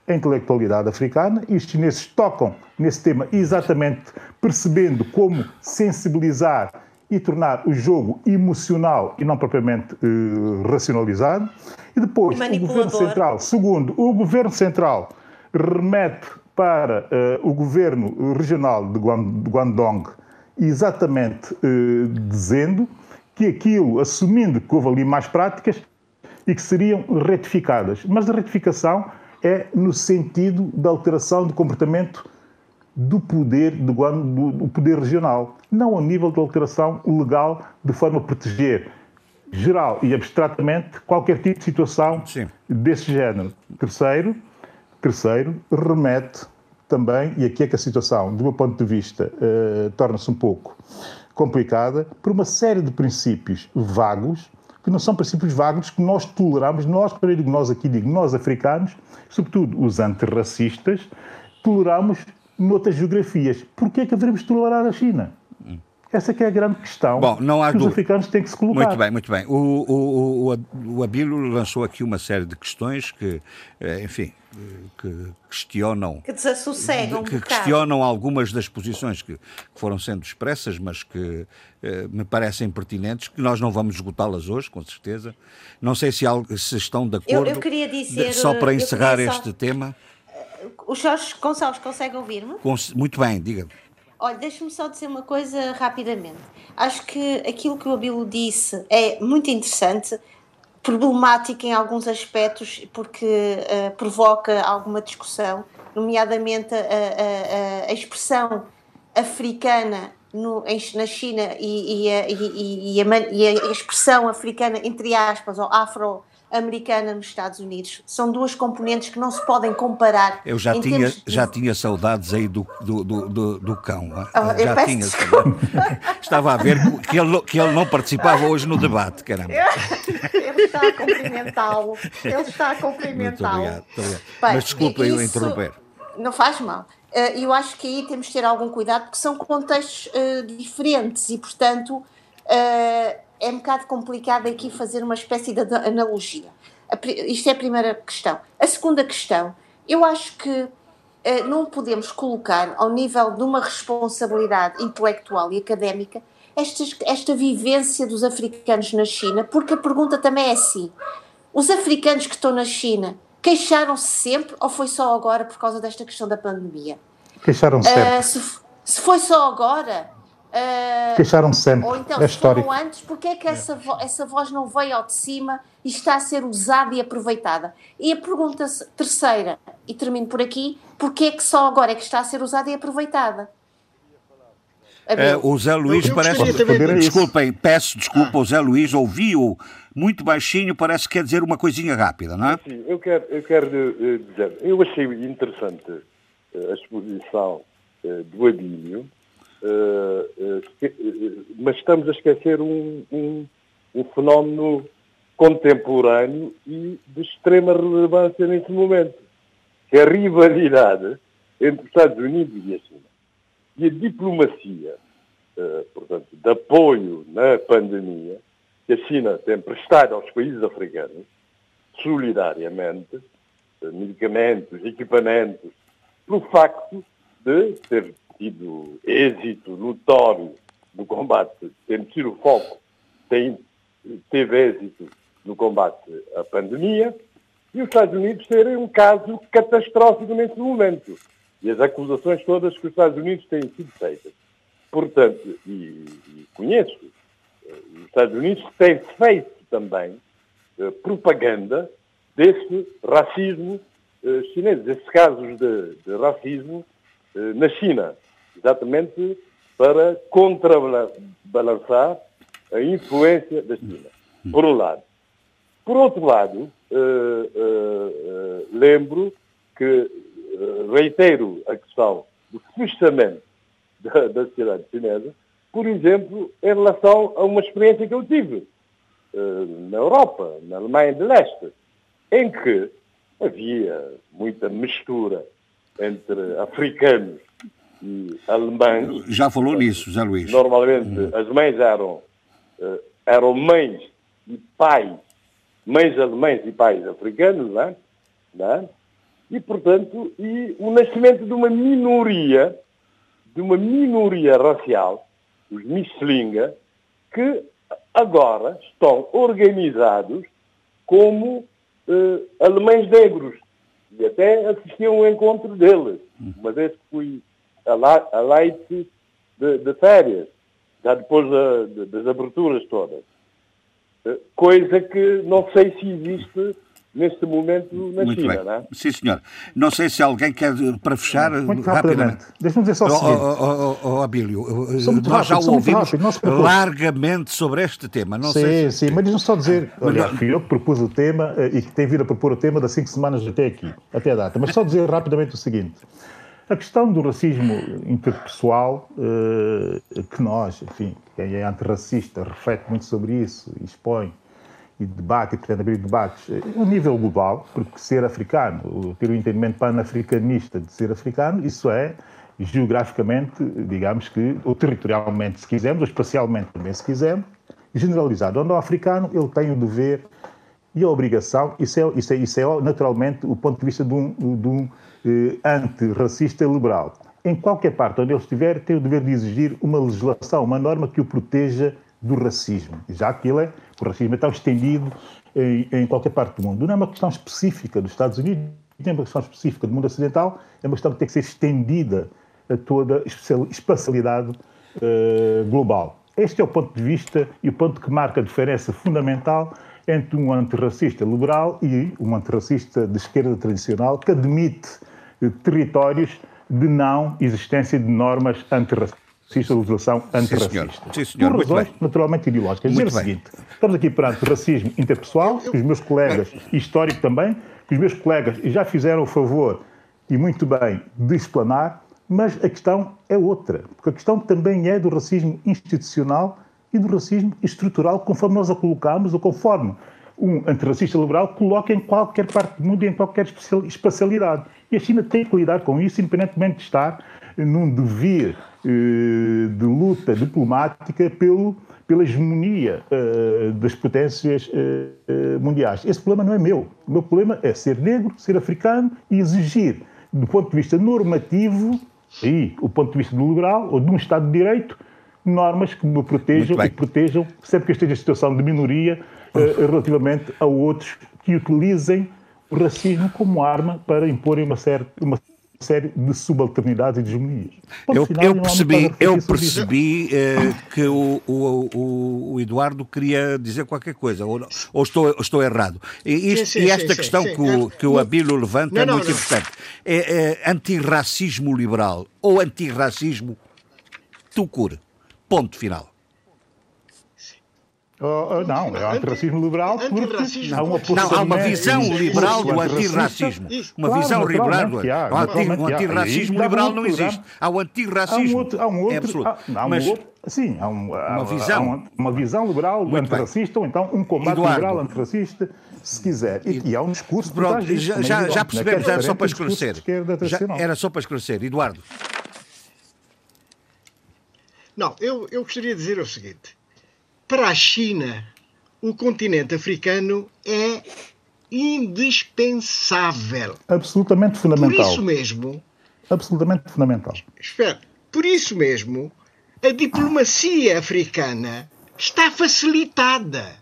a intelectualidade africana e os chineses tocam nesse tema exatamente percebendo como sensibilizar e tornar o jogo emocional e não propriamente uh, racionalizado. E depois, o Governo Central, segundo, o Governo Central remete para uh, o Governo Regional de Guangdong exatamente uh, dizendo que aquilo, assumindo que houve ali mais práticas e que seriam retificadas. Mas a retificação é no sentido da alteração de comportamento do poder, do, do, do poder regional, não ao nível de alteração legal de forma a proteger geral e abstratamente qualquer tipo de situação Sim. desse género. Terceiro, terceiro, remete também, e aqui é que a situação, do meu ponto de vista, uh, torna-se um pouco complicada, por uma série de princípios vagos, que não são princípios vagos que nós toleramos, nós, para digo nós aqui, digo nós africanos, sobretudo os antirracistas, toleramos noutras geografias. Porquê é que devemos tolerar a China? Essa é a grande questão Bom, não há que os africanos têm que se colocar. Muito bem, muito bem. O, o, o, o Abílio lançou aqui uma série de questões que, eh, enfim, que questionam... Que desassossegam Que um questionam algumas das posições que, foram sendo expressas, mas que eh, me parecem pertinentes, que nós não vamos esgotá-las hoje, com certeza. Não sei se, se estão de acordo. Eu, eu queria dizer... Só para encerrar este tema... O Jorge Gonçalves consegue ouvir-me? Muito bem, diga. Olha, deixa-me só dizer uma coisa rapidamente. Acho que aquilo que o Abilo disse é muito interessante, problemático em alguns aspectos, porque uh, provoca alguma discussão, nomeadamente a, a, a expressão africana no, na China e, e, a, e, e, a, expressão africana, entre aspas, ou afro americana nos Estados Unidos. São duas componentes que não se podem comparar. Eu já, tinha, de... já tinha saudades aí do, do, do, do cão. Oh, já tinha. Estava a ver que ele, que ele não participava hoje no debate, caramba. ele está a cumprimentá-lo. Ele está a cumprimentá-lo. Muito obrigado. Muito obrigado. Mas desculpa eu interromper. Não faz mal. Eh, eu acho que aí temos de ter algum cuidado porque são contextos uh, diferentes e, portanto, uh, é um bocado complicado aqui fazer uma espécie de analogia. Isto é a primeira questão. A segunda questão, eu acho que eh, não podemos colocar ao nível de uma responsabilidade intelectual e académica esta, esta vivência dos africanos na China, porque a pergunta também é assim: os africanos que estão na China queixaram-se sempre ou foi só agora por causa desta questão da pandemia? Queixaram-se uh, sempre. Se, se foi só agora, Uh, Queixaram sempre. Ou então, é se foram antes, porque é que essa, vo essa voz não veio ao de cima e está a ser usada e aproveitada? E a pergunta terceira, e termino por aqui, porque é que só agora é que está a ser usada e aproveitada? É, o Zé Luís eu, eu parece. Desculpem, peço desculpa, o Zé Luís ouviu muito baixinho, parece que quer dizer uma coisinha rápida, não é? Sim, eu quero, eu quero eh, dizer, eu achei interessante eh, a exposição do Adílio Uh, uh, mas estamos a esquecer um, um, um, fenómeno contemporâneo e de extrema relevância nesse momento, que é a rivalidade entre os Estados Unidos e a China. E a diplomacia, portanto, de apoio na pandemia, que a China tem prestado aos países africanos, solidariamente, medicamentos, equipamentos, pelo facto de ter tido êxito notório no combate, tendo sido o foco, tem, teve êxito no combate à pandemia, e os Estados Unidos terem um caso catastrófico nesse momento. E as acusações todas que os Estados Unidos têm sido feitas. Portanto, e, e conheço, eh, os Estados Unidos têm feito também eh, propaganda desse racismo eh, chinês, desses casos de, de racismo eh, na China exatamente para contrabalançar a influência da China, por um lado. Por outro lado, uh, uh, uh, lembro que reitero a questão do fechamento da, da sociedade chinesa, por exemplo, em relação a uma experiência que eu tive na Europa, na Alemanha de Leste, em que havia muita mistura entre africanos e alemães. Já falou nisso, José Luís. Normalmente hum. as mães eram, uh, eram mães e pais, mães alemães e pais africanos, não é? Não é? e, portanto, e o nascimento de uma minoria, de uma minoria racial, os Mishlinga, que agora estão organizados como uh, alemães negros. E até assisti a um encontro deles, uma vez que fui a, Leite de, de, férias, já depois da, de, das aberturas todas. Uh, coisa que não sei se existe neste momento na Muito China, bem. não é? Sim, senhor. Não sei se alguém quer, para fechar, Muito rapidamente. Deixa-me dizer só o seguinte. Oh, oh, oh, oh Abílio, nós já o ouvimos largamente sobre este tema. Não sim, sei se... sim, mas deixa-me só dizer, aliás, fui eu que propus o tema eh, e que tem vindo a propor o tema das cinco semanas até aqui, até a data. Mas só dizer rapidamente o seguinte. A questão do racismo interpessoal, eh, que nós, enfim, quem é antirracista reflete muito sobre isso expõe, e debate, e pretende abrir debates a nível global, porque ser africano, ter o entendimento panafricanista de ser africano, isso é geograficamente, digamos que, ou territorialmente, se quisermos, ou espacialmente também, se quisermos, generalizado. Onde o africano, ele tem o dever e a obrigação, isso é, isso é, isso é naturalmente o ponto de vista de um, de um eh, antirracista liberal. Em qualquer parte onde ele estiver, tem o dever de exigir uma legislação, uma norma que o proteja do racismo, já que ele é, o racismo é tão estendido em, em, qualquer parte do mundo. Não é uma questão específica dos Estados Unidos, nem é uma questão específica do mundo ocidental, é uma questão que tem que ser estendida a toda a espacialidade uh, global. Este é o ponto de vista e o ponto que marca a diferença fundamental entre um antirracista liberal e um antirracista de esquerda tradicional que admite uh, territórios de não existência de normas antirracistas racista, legislação antirracista. Sim, senhor. Por razões naturalmente ideológicas. Dizer o seguinte, estamos aqui perante racismo interpessoal, que os meus colegas, histórico também, que os meus colegas já fizeram o favor, e muito bem, de explanar, mas a questão é outra, porque a questão também é do racismo institucional e do racismo estrutural, conforme nós a colocamos, ou conforme um antirracista liberal coloca em qualquer parte do mundo e em qualquer espacialidade. E a China tem que lidar com isso, independentemente de estar num devir eh, de luta diplomática pelo, pela hegemonia uh, das potências uh, mundiais. Esse problema não é meu. O meu problema é ser negro, ser africano e exigir, do ponto de vista normativo, aí, o ponto de vista do liberal ou de um Estado de Direito, normas que me protejam e que protejam, sempre que esteja em situação de minoria, uh, relativamente a outros que utilizem o racismo como arma para imporem uma, certa, uma série de subalternidades e de hegemonias. Eu, final, eu, percebi, eu percebi eh, que o, o, o, Eduardo queria dizer qualquer coisa, ou, ou estou, estou errado. E, isto, sim, sim, e esta sim, questão que, o, que o Abílio levanta não, é muito não, importante. É, é antirracismo liberal ou antirracismo tucur. Ponto final. Oh, não, é antirracismo liberal porque há uma Não, há uma visão liberal do antirracismo. Uma claro, visão liberal do antirracismo. O antirracismo liberal não existe. Há o antirracismo. Há um outro, há um outro, há, há um Mas, outro sim, há, um, há uma visão, uma, uma, visão liberal do antirracista, ou então um combate Eduardo. liberal antirracista, se quiser. E, e há um discurso Pronto, já, já, já percebemos, era só para esclarecer. Já, era só para esclarecer. Eduardo. Não, eu, eu gostaria de dizer o seguinte para a China, o continente africano é indispensável. Absolutamente fundamental. Por isso mesmo. Absolutamente fundamental. Espera, por isso mesmo, a diplomacia africana está facilitada.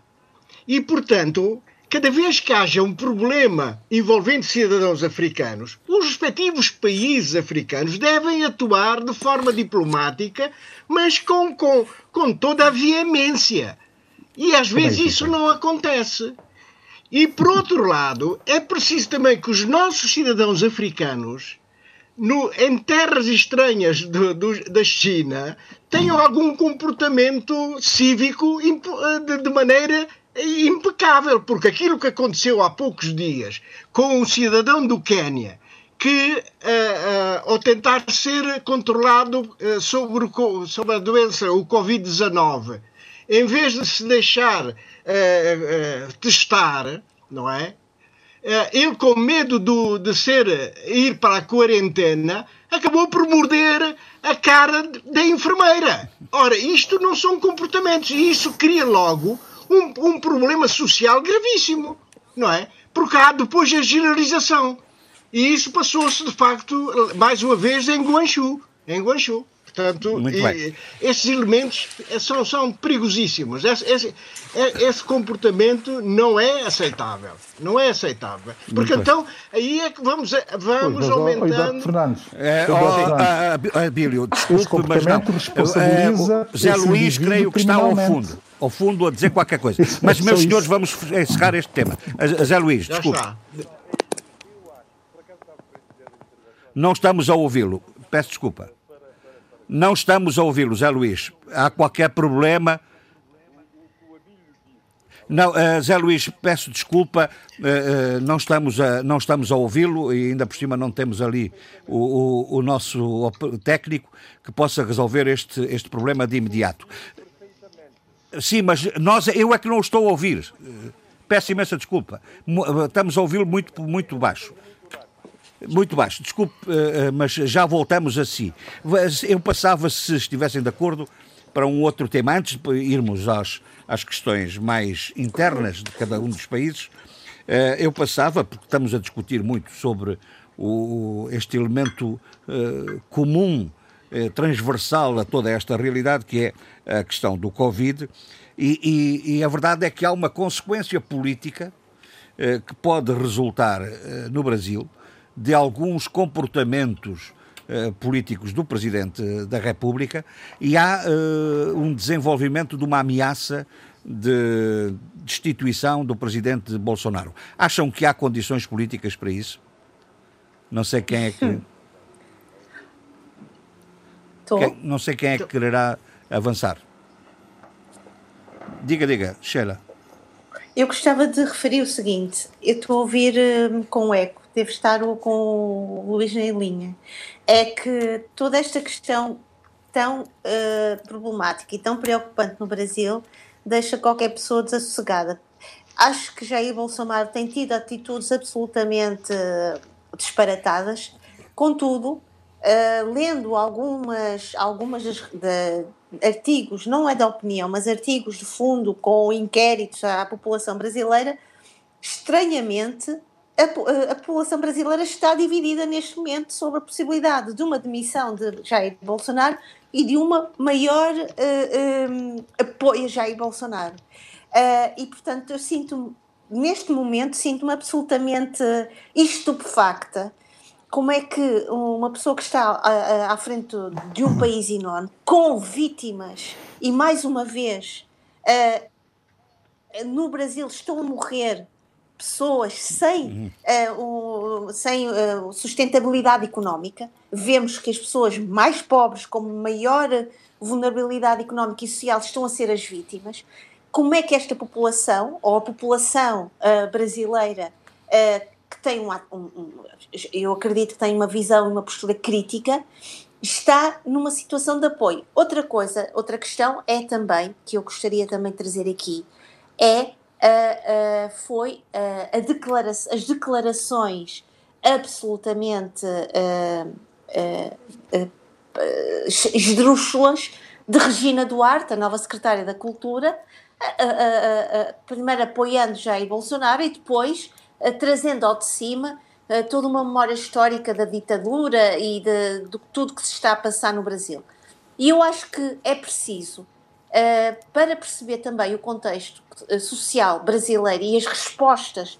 E, portanto, cada vez que haja um problema envolvendo cidadãos africanos, os respectivos países africanos devem atuar de forma diplomática, mas com, com, com toda a veemência. E às vezes isso não acontece. E por outro lado, é preciso também que os nossos cidadãos africanos, no, em terras estranhas do, do, da China, tenham algum comportamento cívico de, de maneira impecável, porque aquilo que aconteceu há poucos dias com um cidadão do Quênia que, uh, uh, ao tentar ser controlado uh, sobre, o, sobre a doença, o Covid-19, em vez de se deixar testar, não é? ele, com medo do, de ser, ir para a quarentena, acabou por morder a cara da enfermeira. Ora, isto não são comportamentos, e isso cria logo um, um problema social gravíssimo, não é? Porque há depois a generalização. E isso passou-se, de facto, mais uma vez em Guangzhou. Em Guangzhou. Portanto, e, esses elementos são, são perigosíssimos. Esse, esse, esse, comportamento não é aceitável. Não é aceitável. Porque Muito então, bem. aí é que vamos, vamos pois, aumentando. Fernandes. É, oh, Abílio, desculpe, mas não. Responsabiliza é, Zé Luís, creio que está ao fundo. Ao fundo a dizer qualquer coisa. Mas, meus senhores, vamos encerrar este tema. Zé Luís, desculpe. Não estamos a ouvi-lo. Peço desculpa. Não estamos a ouvi-lo, Zé Luís. Há qualquer problema? Não, uh, Zé Luís, peço desculpa, uh, uh, não estamos a, não estamos a ouvi-lo e ainda por cima não temos ali o, o, o, nosso técnico que possa resolver este, este problema de imediato. Sim, mas nós, eu é que não estou a ouvir. Peço imensa desculpa. Estamos a ouvi-lo muito, muito baixo. Muito baixo, desculpe, eh, eh, mas já voltamos a si. Eu passava, se estivessem de acordo, para um outro tema, antes de irmos às, às questões mais internas de cada um dos países, eh, eu passava, porque estamos a discutir muito sobre o, este elemento comum, transversal a toda esta realidade, que é a questão do Covid, e, e, e a verdade é que há uma consequência política que pode resultar no Brasil de alguns comportamentos uh, políticos do Presidente da República e há uh, um desenvolvimento de uma ameaça de destituição do Presidente Bolsonaro. Acham que há condições políticas para isso? Não sei quem é que. Quem, não sei quem é que quererá avançar. Diga, diga, Sheila. Eu gostava de referir o seguinte: eu estou a ouvir um, com eco deve estar com o Luís na linha, é que toda esta questão tão uh, problemática e tão preocupante no Brasil deixa qualquer pessoa desassossegada. Acho que Jair Bolsonaro tem tido atitudes absolutamente uh, disparatadas, contudo, uh, lendo algumas, algumas de, artigos, não é da opinião, mas artigos de fundo com inquéritos à população brasileira, estranhamente a, a, população brasileira está dividida neste momento sobre a possibilidade de uma demissão de Jair Bolsonaro e de uma maior uh, eh, um, eh, apoio a Jair Bolsonaro. Uh, e, portanto, eu sinto neste momento, sinto-me absolutamente estupefacta. Como é que uma pessoa que está à, à frente de um país enorme, com vítimas, e mais uma vez, uh, no Brasil estão a morrer pessoas sem, uh, o, sem uh, sustentabilidade económica. Vemos que as pessoas mais pobres, com maior vulnerabilidade económica e social, estão a ser as vítimas. Como é que esta população, ou a população uh, brasileira, que tem um, um, eu acredito que tem uma visão e uma postura crítica, está numa situação de apoio. Outra coisa, outra questão é também, que eu gostaria também de trazer aqui, é uh, uh, foi uh, declara as declarações absolutamente esdrúxulas de Regina Duarte, a nova secretária da Cultura, primeiro apoiando Jair Bolsonaro e depois trazendo ao de cima toda uma memória histórica da ditadura e de, de tudo que se está a passar no Brasil. E eu acho que é preciso para perceber também o contexto eh, social brasileiro e as respostas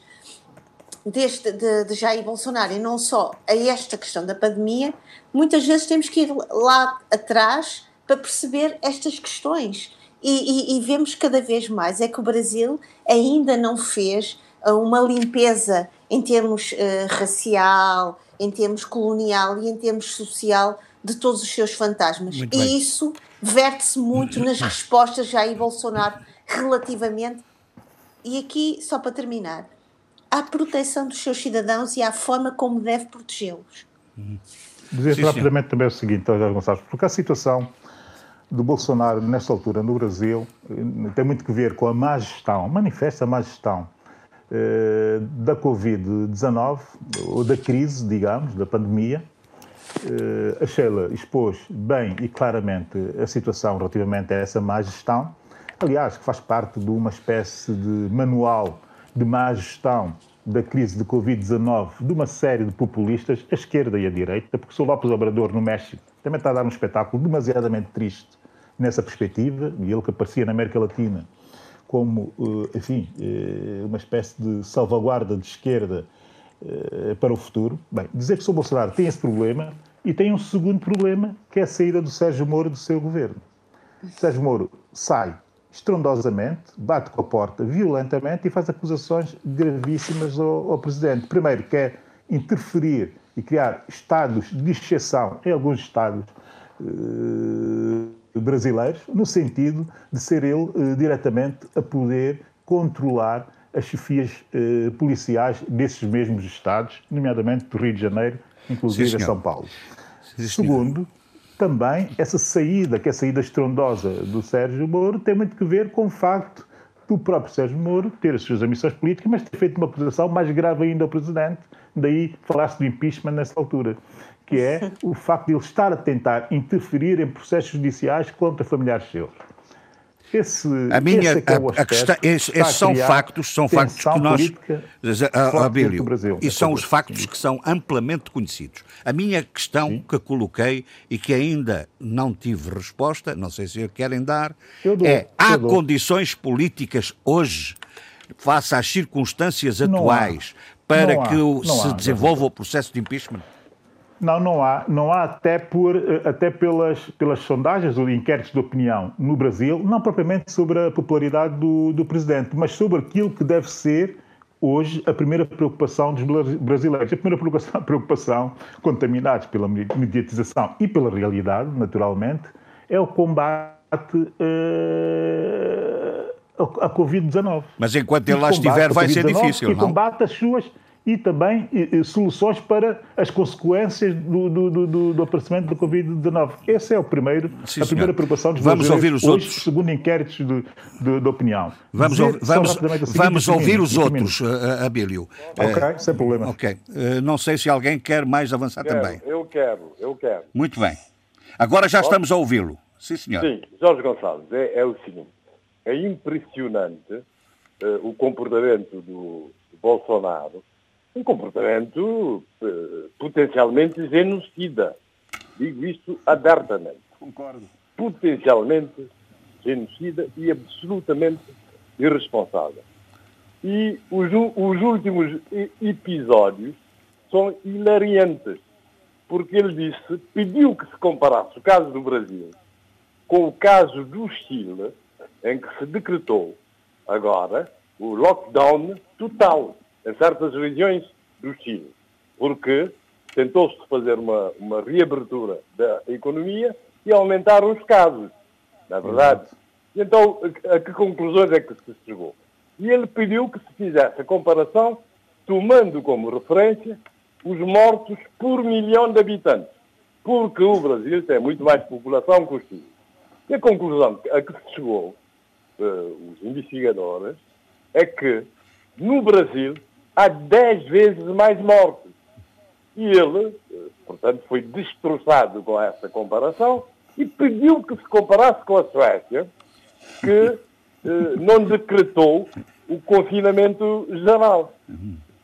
deste, de, de Jair Bolsonaro, e não só a esta questão da pandemia, muitas vezes temos que ir lá atrás para perceber estas questões. E, e, e vemos cada vez mais é que o Brasil ainda não fez eh, uma limpeza em termos uh, racial, em termos colonial e em termos social de todos os seus fantasmas. e isso verte-se muito nas respostas de Jair Bolsonaro relativamente. E aqui, só para terminar, à proteção dos seus cidadãos e à forma como deve protegê-los. Dizer sim, rapidamente sim. também o seguinte, Gonçalves, porque a situação do Bolsonaro nesta altura no Brasil eh, tem muito que ver com a má gestão, manifesta a má gestão eh, da Covid-19, ou da crise, digamos, da pandemia, a Sheila expôs bem e claramente a situação relativamente a essa má gestão. Aliás, que faz parte de uma espécie de manual de má gestão da crise de Covid-19 de uma série de populistas, a esquerda e a direita, porque o López Obrador no México também está a dar um espetáculo demasiadamente triste nessa perspectiva, e ele que aparecia na América Latina como, eh, enfim, eh, uma espécie de salvaguarda de esquerda eh, para o futuro. Bem, dizer que o Sr. Bolsonaro tem esse problema e tem um segundo problema, que é a saída do Sérgio Moro do seu governo. Sérgio Moro sai estrondosamente, bate com a porta violentamente e faz acusações gravíssimas ao, ao Presidente. Primeiro, quer interferir e criar estados de exceção em alguns estados eh, brasileiros, no sentido de ser ele eh, diretamente a poder controlar as chefias eh, policiais desses mesmos estados, nomeadamente do Rio de Janeiro, inclusive Sim, São Paulo. Sim, Segundo, também essa saída, que é a saída estrondosa do Sérgio Moro, tem muito que ver com o facto do próprio Sérgio Moro ter as suas ambições políticas, mas ter feito uma acusação mais grave ainda ao Presidente, daí falasse do impeachment nessa altura, que é o facto de ele estar a tentar interferir em processos judiciais contra familiares seus. Esse, a minha, esse é, é a, a questão, esses, são factos, são factos que nós, Abílio, e são os factos que são amplamente conhecidos. A minha questão Sim. que coloquei e que ainda não tive resposta, não sei se querem dar, dou, é: há dou. condições políticas hoje, face às circunstâncias atuais, para que se desenvolva o processo de impeachment? Não, não há. Não há até, por, eh, até pelas, pelas sondagens ou inquéritos de opinião no Brasil, não propriamente sobre a popularidade do, do presidente, mas sobre aquilo que deve ser hoje a primeira preocupação dos brasileiros. A primeira preocupação, preocupação contaminados pela mediatização e pela realidade, naturalmente, é o combate uh, à Covid-19. Mas enquanto ele lá estiver, vai ser difícil, não? E combate as suas e também e, e, soluções para as consequências do, do, do, do aparecimento da Covid-19. Esse é o primeiro, Sim, a primeira preocupação dos Vamos ouvir os hoje, outros. segundo inquéritos de, de, de opinião. Vamos, Dizer, vamos, vamos ouvir os outros, uh, Abílio. Ok, uh, sem problema. Ok. Uh, não sei se alguém quer mais avançar quero, também. Eu quero, eu quero. Muito bem. Agora já estamos a ouvi-lo. Sim, senhor. Sim, Jorge Gonçalves, é, é o seguinte. É impressionante o comportamento do, do Bolsonaro um comportamento uh, potencialmente genocida. Digo isto abertamente. Concordo. Potencialmente genocida e absolutamente irresponsável. E os, os últimos episódios são hilariantes, porque ele disse, pediu que se comparasse o caso do Brasil com o caso do Chile, em que se decretou agora o lockdown total em certas regiões do Chile, porque tentou-se fazer uma, uma reabertura da economia e aumentaram os casos, na é verdade. E então, a que conclusões é que se chegou? E ele pediu que se fizesse a comparação tomando como referência os mortos por milhão de habitantes, porque o Brasil tem muito mais população que o Chile. E a conclusão a que se chegou, uh, os investigadores, é que no Brasil há 10 vezes mais mortos. E ele, portanto, foi destroçado com essa comparação e pediu que se comparasse com a Suécia, que eh, não decretou o confinamento geral.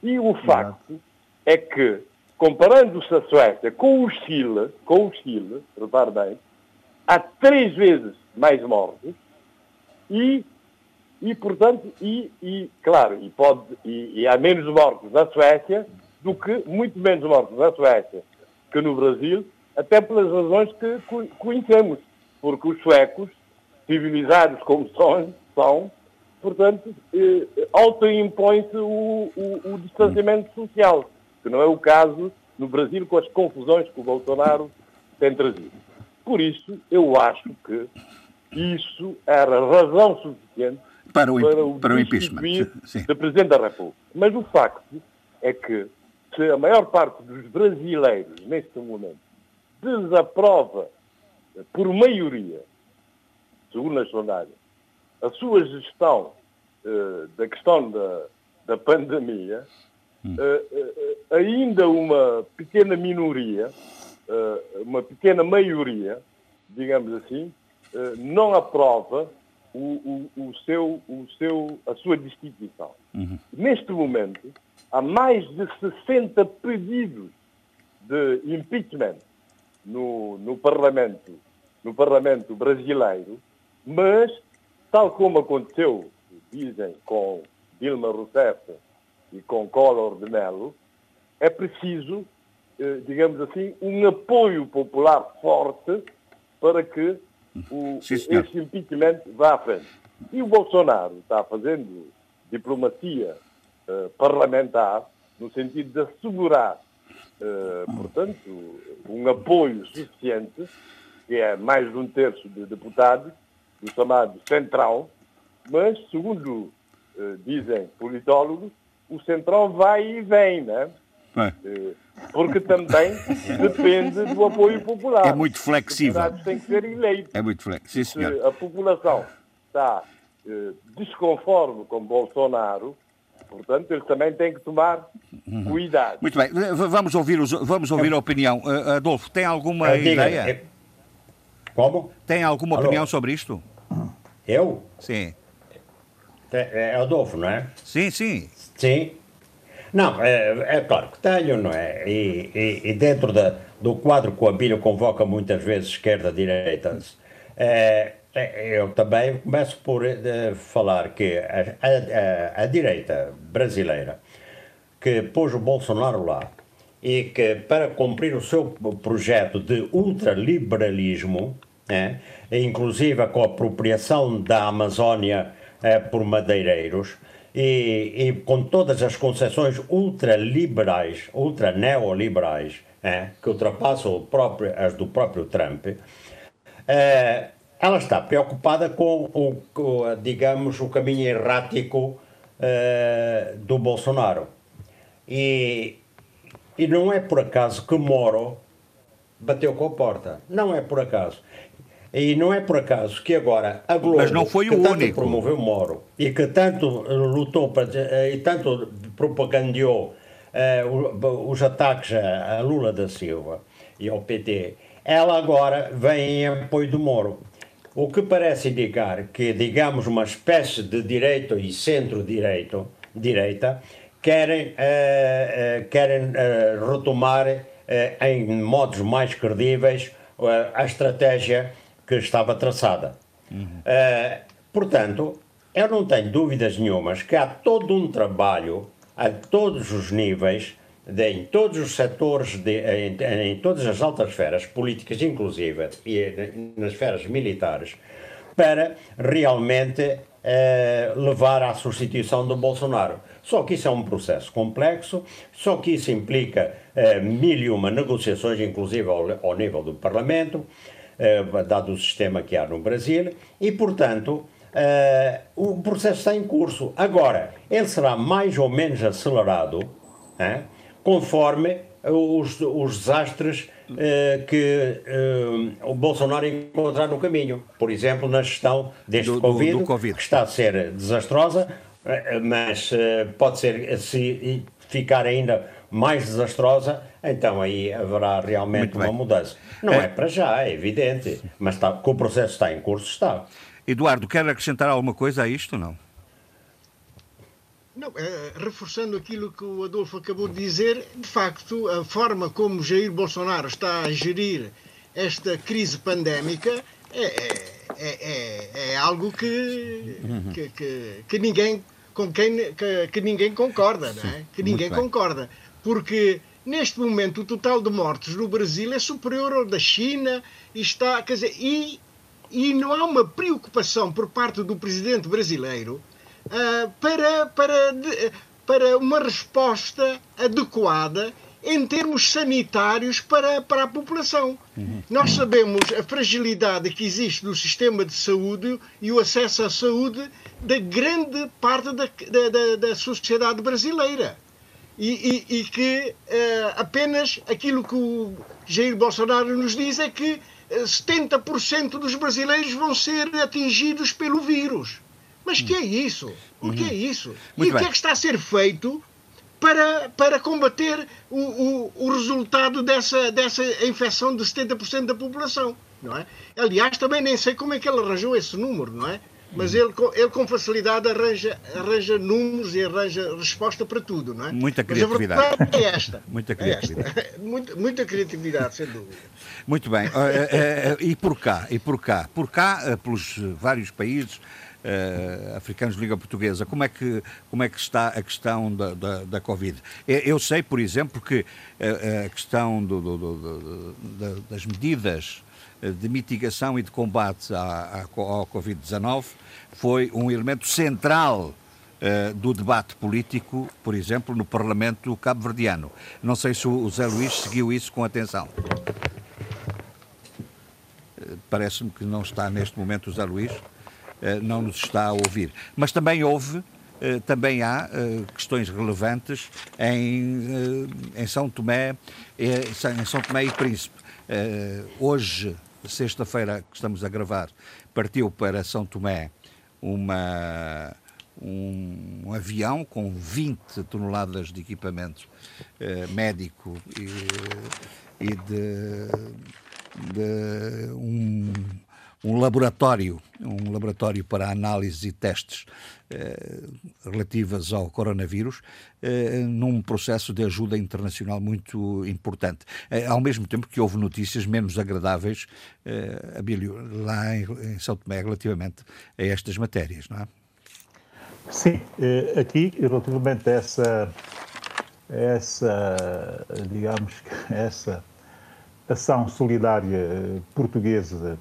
E o facto é que, comparando-se a Suécia com o Chile, com o Chile, repare bem, há três vezes mais mortos e e, portanto, e, e claro, e, pode, e, e, há menos mortos na Suécia do que, muito menos mortos na Suécia que no Brasil, até pelas razões que conhecemos, porque os suecos, civilizados como são, são portanto, eh, autoimpõe-se o, o, o distanciamento social, que não é o caso no Brasil com as confusões que o Bolsonaro tem trazido. Por isso, eu acho que isso era razão suficiente para o, para o, para o impeachment da Presidente da República. Mas o facto é que se a maior parte dos brasileiros, neste momento, desaprova por maioria, segundo as sondagens, a sua gestão uh, da questão da, da pandemia, hum. uh, uh, ainda uma pequena minoria, uma pequena maioria, digamos assim, não aprova o, o, o, seu, o seu, a sua destituição. Uhum. Neste momento, há mais de 60 pedidos de impeachment no, no, Parlamento, no Parlamento brasileiro, mas, tal como aconteceu, dizem, com Dilma Rousseff e com Collor de Mello, é preciso, eh, digamos assim, um apoio popular forte para que o, Sim, esse impeachment vá à frente. E o Bolsonaro está fazendo diplomacia uh, parlamentar no sentido de assegurar, uh, portanto, um apoio suficiente, que é mais de um terço de deputados, do chamado Central, mas, segundo uh, dizem politólogos, o Central vai e vem, né? É. Porque também depende do apoio popular. É muito flexível. Os têm que ser eleitos. É muito flexível. Sim, senhor. Se a população está eh, desconforme com Bolsonaro, portanto, eles também têm que tomar uhum. cuidado. Muito bem, vamos ouvir, os, vamos ouvir a opinião. Uh, Adolfo, tem alguma ideia? É... Como? Tem alguma Alô? opinião sobre isto? Eu? Sim. É Adolfo, não é? Sim, sim. Sim. Não, é, é claro que tenho, não é? E, e, e dentro da, do quadro que o Abílio convoca muitas vezes esquerda-direita, é, é, eu também começo por uh, falar que a, a, a, direita brasileira que pôs o Bolsonaro lá e que para cumprir o seu projeto de ultraliberalismo, é, inclusive com a apropriação da Amazónia é, por madeireiros, e, e, com todas as concessões ultraliberais, ultra-neoliberais, é, que ultrapassam próprio, as do próprio Trump, é, ela está preocupada com o, com, digamos, o caminho errático uh, do Bolsonaro. E, e não é por acaso que Moro bateu com a porta. Não é por acaso. E não é por acaso que agora a Globo, Mas não foi que o tanto único. promoveu Moro e que tanto lutou para, e tanto propagandeou uh, os ataques a, Lula da Silva e ao PT, ela agora vem em apoio do Moro. O que parece indicar que, digamos, uma espécie de direito e centro-direito, direita, querem, uh, uh, querem retomar em modos mais credíveis a estratégia que estava traçada. Uhum. portanto, eu não tenho dúvidas nenhumas que há todo um trabalho a todos os níveis de, em todos os setores, de, em, em, todas as altas esferas políticas, inclusive, e nas esferas militares, para realmente eh, levar à substituição do Bolsonaro. Só que isso é um processo complexo, só que isso implica eh, mil e uma negociações, inclusive ao, ao nível do Parlamento, eh, dado o sistema que há no Brasil, e, portanto, Uh, o processo está em curso. Agora, ele será mais ou menos acelerado, hein? conforme os, os desastres que o Bolsonaro encontrar no caminho. Por exemplo, na gestão deste do, COVID, do, do COVID, que está a ser desastrosa, mas pode ser, se ficar ainda mais desastrosa, então aí haverá realmente uma mudança. Não é... é... para já, é evidente, mas está, que o processo está em curso, está. Eduardo, quer acrescentar alguma coisa a isto, não? Não, é, reforçando aquilo que o Adolfo acabou de dizer, de facto, a forma como Jair Bolsonaro está a gerir esta crise pandémica é, é, é, é algo que, que, que, que, ninguém com quem que, que ninguém concorda, não é? Que ninguém concorda, porque neste momento o total de mortes no Brasil é superior ao da China e está, quer dizer, e, e não há uma preocupação por parte do presidente brasileiro uh, para, para, para uma resposta adequada em termos sanitários para, para a população. Uhum. Nós sabemos a fragilidade que existe no sistema de saúde e o acesso à saúde da grande parte da, da, da sociedade brasileira. E, e, e que uh, apenas aquilo que o Jair Bolsonaro nos diz é que 70% dos brasileiros vão ser atingidos pelo vírus. Mas que é isso? O que é uhum. isso? Muito e bem. o que é que está a ser feito para, para combater o, o, o resultado dessa, dessa infecção de 70% da população? Não é? Aliás, também nem sei como é que ele arranjou esse número, não é? Mas ele, ele com facilidade arranja, arranja números e arranja resposta para tudo, não é? Muita criatividade. Mas a verdade é esta. muita criatividade. É muita, muita, criatividade, sem dúvida. Muito bem. Uh, uh, e por cá? E por cá? Por cá, pelos vários países uh, africanos de língua portuguesa, como é que, como é que está a questão da, da, da Covid? Eu sei, por exemplo, que a questão do, do, do, das medidas de mitigação e de combate à, à, ao Covid-19 foi um elemento central uh, do debate político, por exemplo, no Parlamento cabo-verdiano. Não sei se o Zé Luís seguiu isso com atenção. Parece-me que não está neste momento o Zé Luís. Eh, não nos está a ouvir. Mas também houve, eh, também há eh, questões relevantes em, em São Tomé, em São Tomé e Príncipe. Hoje, sexta-feira que estamos a gravar, partiu para São Tomé uma, um, avião com 20 toneladas de equipamento médico e, e de, de um um laboratório, um laboratório para análise e testes eh, relativas ao coronavírus, eh, num processo de ajuda internacional muito importante. Eh, ao mesmo tempo que houve notícias menos agradáveis, eh, Abílio, lá em, em São Tomé, relativamente a estas matérias, não é? Sim, eh, aqui, relativamente a essa, essa digamos, essa ação solidária eh, portuguesa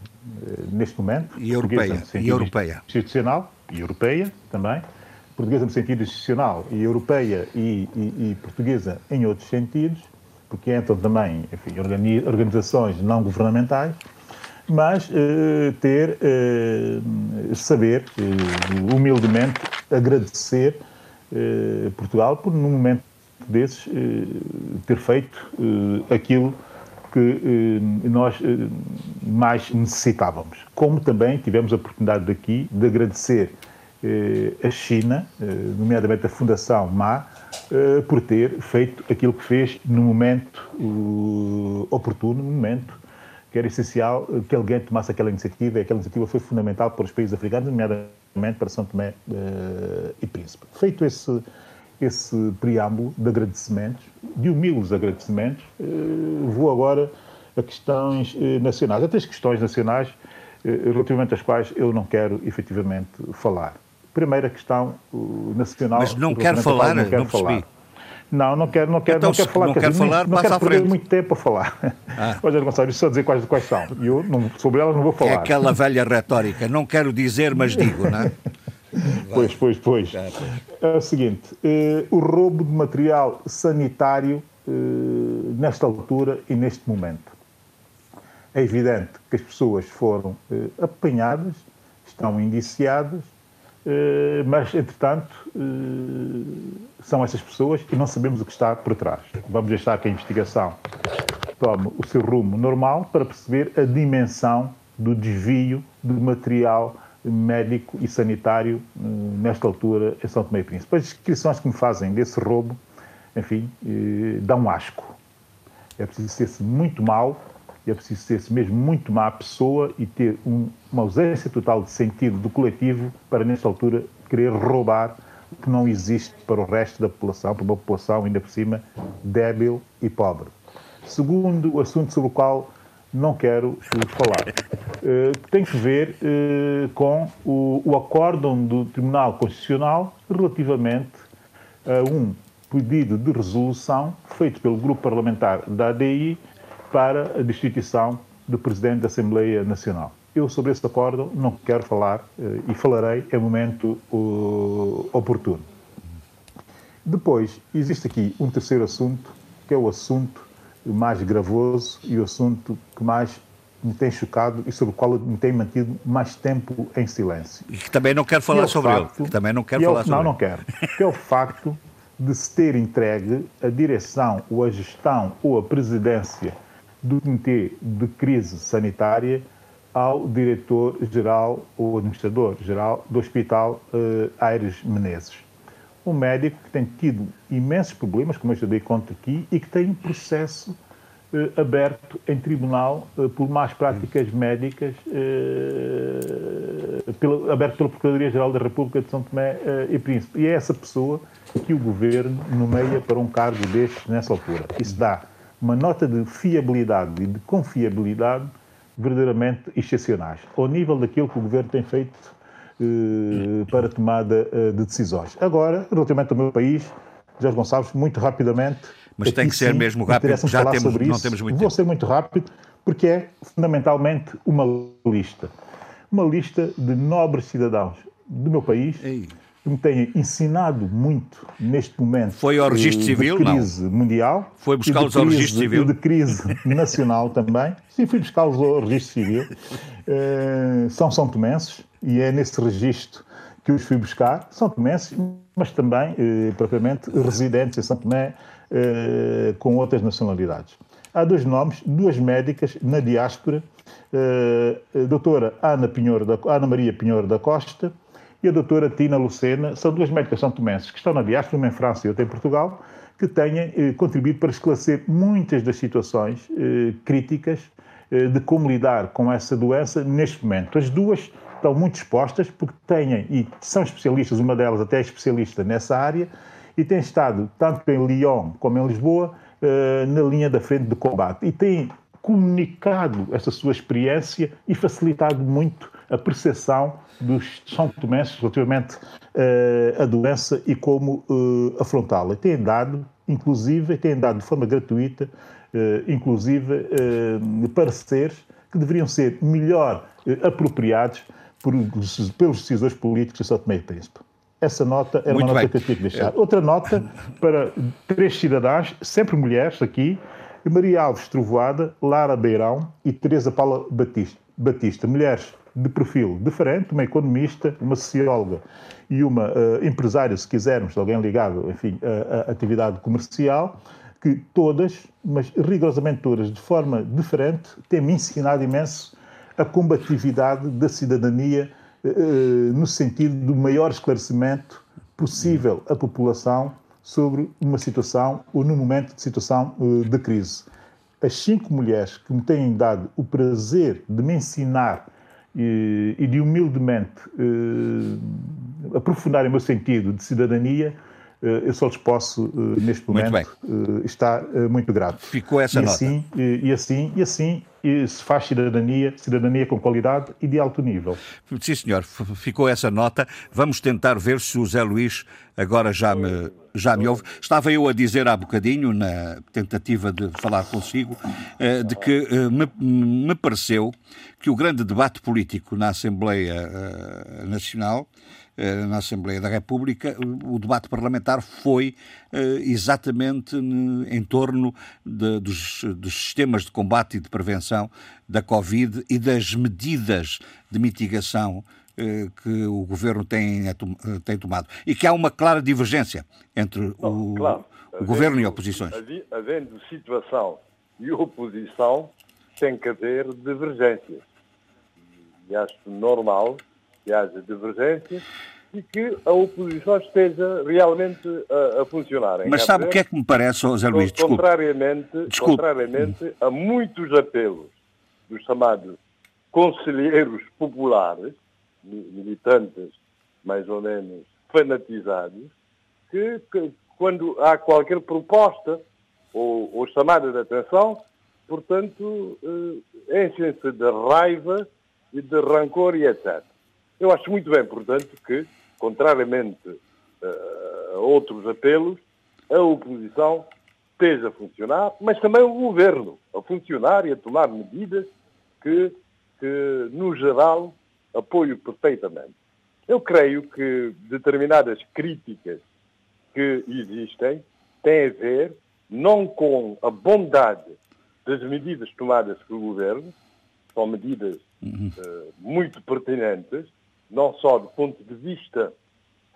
eh, neste momento. E europeia. E europeia. Institucional e europeia também. Portuguesa no sentido institucional e europeia e, e, e portuguesa em outros sentidos, porque entram também enfim, organizações não governamentais, mas eh, ter, eh, saber, eh, humildemente agradecer eh, Portugal por, num momento desses, ter feito aquilo que eh, nós eh, mais necessitávamos. Como também tivemos a oportunidade daqui de agradecer eh, a China, nomeadamente a Fundação MA, por ter feito aquilo que fez no momento oportuno, no momento que era essencial que alguém tomasse aquela iniciativa, e aquela iniciativa foi fundamental para os países africanos, nomeadamente para São Tomé e Príncipe. Feito esse, esse preâmbulo de agradecimentos, de humildes agradecimentos, eh, vou agora a questões eh, nacionais. Há três questões nacionais eh, relativamente às quais eu não quero efetivamente falar. Primeira questão nacional. Mas não quer falar, não, quero não falar. Não, não quero, não quero, então, não quero falar. Não quero falar, não quero perder muito tempo a falar. Ah. Rogério Gonçalves, só dizer quais, quais são. Eu não, sobre elas não vou falar. É aquela velha retórica, não quero dizer, mas digo, não é? Pois, pois, pois. É o seguinte: uh, o roubo de material sanitário uh, nesta altura e neste momento. É evidente que as pessoas foram uh, apanhadas, estão indiciadas, mas, entretanto, são essas pessoas e não sabemos o que está por trás. Vamos deixar que a investigação tome o seu rumo normal para perceber a dimensão do desvio de material médico e sanitário hum, nesta altura em São Tomé e Príncipe. As descrições que me fazem desse roubo, enfim, eh, dão asco. É preciso ser-se muito mal, é preciso ser-se mesmo muito má pessoa e ter um, uma ausência total de sentido do coletivo para, nesta altura, querer roubar que não existe para o resto da população, para uma população, ainda por cima, débil e pobre. Segundo o assunto sobre o qual não quero falar. Uh, tem que ver uh, com o, o acórdão do Tribunal Constitucional relativamente a um pedido de resolução feito pelo grupo parlamentar da ADI para a destituição do Presidente da Assembleia Nacional. Eu, sobre esse acordo, não quero falar uh, e falarei em momento oportuno. Depois, existe aqui um terceiro assunto, que é o assunto mais gravoso e o assunto que mais me tem chocado e sobre o qual me tem mantido mais tempo em silêncio. E que também não quero falar é sobre facto, ele. Que também não quero é falar sobre Não, não quero. Que é o facto de se ter entregue a direção ou a gestão ou a presidência do Comitê de Crise Sanitária ao diretor-geral ou administrador-geral do Hospital uh, Aires Menezes um médico que tem tido imensos problemas, como eu já dei conta aqui, e que tem um processo aberto em tribunal eh, por más práticas médicas, pelo, aberto pela Procuradoria-Geral da República de São Tomé e Príncipe. E é essa pessoa que o governo nomeia para um cargo destes nessa altura. Isso dá uma nota de fiabilidade e de confiabilidade verdadeiramente excepcionais, ao nível daquilo que o governo tem feito para tomada de decisões. Agora, relativamente ao meu país, Jorge Gonçalves, muito rapidamente. Mas tem que ser sim, mesmo rápido, já temos, não temos muito Vou tempo. ser muito rápido, porque é fundamentalmente uma lista. Uma lista de nobres cidadãos do meu país Ei. que me têm ensinado muito neste momento. Foi ao registro civil, de crise não? mundial. Foi buscá-los ao registro civil. De crise nacional também. Sim, fui buscá-los ao registro civil. Uh, são são tomenses e é nesse registro que os fui buscar. São tomenses, mas também, eh, propriamente, residentes em São Tomé eh, com outras nacionalidades. Há dois nomes, duas médicas na diáspora, eh, a doutora Ana, Pinheiro da, Ana Maria Pinheiro da Costa e a doutora Tina Lucena, são duas médicas são que estão na diáspora, uma em França e outra em Portugal, que têm eh, contribuído para esclarecer muitas das situações eh, críticas de como lidar com essa doença neste momento. As duas estão muito expostas porque têm, e são especialistas, uma delas até é especialista nessa área, e têm estado, tanto em Lyon como em Lisboa, eh, na linha da frente de combate. E têm comunicado essa sua experiência e facilitado muito a percepção dos São Tomenses relativamente uh, à doença e como uh, afrontá-la. Têm dado, inclusive, têm dado de forma gratuita, inclusive, pareceres que deveriam ser melhor apropriados pelos decisores políticos de São Tomé e Príncipe. Essa nota era Muito uma nota bem. que eu tinha que deixar. Outra nota para três cidadãs, sempre mulheres aqui, Maria Alves Trovoada, Lara Beirão e Teresa Paula Batista, Batista. Mulheres de perfil diferente, uma economista, uma socióloga e uma uh, empresária, se quisermos, alguém ligado, enfim, à atividade comercial, que todas, mas rigorosamente todas, de forma diferente, têm-me ensinado imenso a combatividade da cidadania no sentido do maior esclarecimento possível à população sobre uma situação ou num momento de situação eh, de crise. As cinco mulheres que me têm dado o prazer de me ensinar e, de humildemente aprofundar o meu sentido de cidadania, eu só lhes posso, neste momento, estar muito grato. Ficou essa e nota. Assim, e assim, e assim e se faz cidadania, cidadania com qualidade e de alto nível. Sim, senhor, ficou essa nota. Vamos tentar ver se o Zé Luís agora já me, já me ouve. Estava eu a dizer há bocadinho, na tentativa de falar consigo, eh, de que eh, me, me pareceu que o grande debate político na Assembleia eh, Nacional eh, na Assembleia da República, o debate parlamentar foi eh, exatamente em torno de, dos, dos, sistemas de combate e de prevenção da Covid e das medidas de mitigação eh, que o governo tem, tem tomado. E que há uma clara divergência entre o, claro. o governo e oposições. Havendo situação e oposição, tem que haver divergências. E acho normal que haja divergências e que a oposição esteja realmente a, a funcionar. Mas sabe o que é que me parece, José Luís? Desculpe. Contrariamente, Desculpe. contrariamente a muitos apelos dos chamados conselheiros populares, militantes mais ou menos fanatizados, que, que quando há qualquer proposta ou, ou chamada de atenção, portanto, eh, enchem-se de raiva e de rancor e etc. Eu acho muito bem, portanto, que, contrariamente uh, a outros apelos, a oposição esteja a funcionar, mas também o governo a funcionar e a tomar medidas que, que no geral, apoio perfeitamente. Eu creio que determinadas críticas que existem têm a ver não com a bondade das medidas tomadas pelo governo, são medidas uhum. uh, muito pertinentes, não só do ponto de vista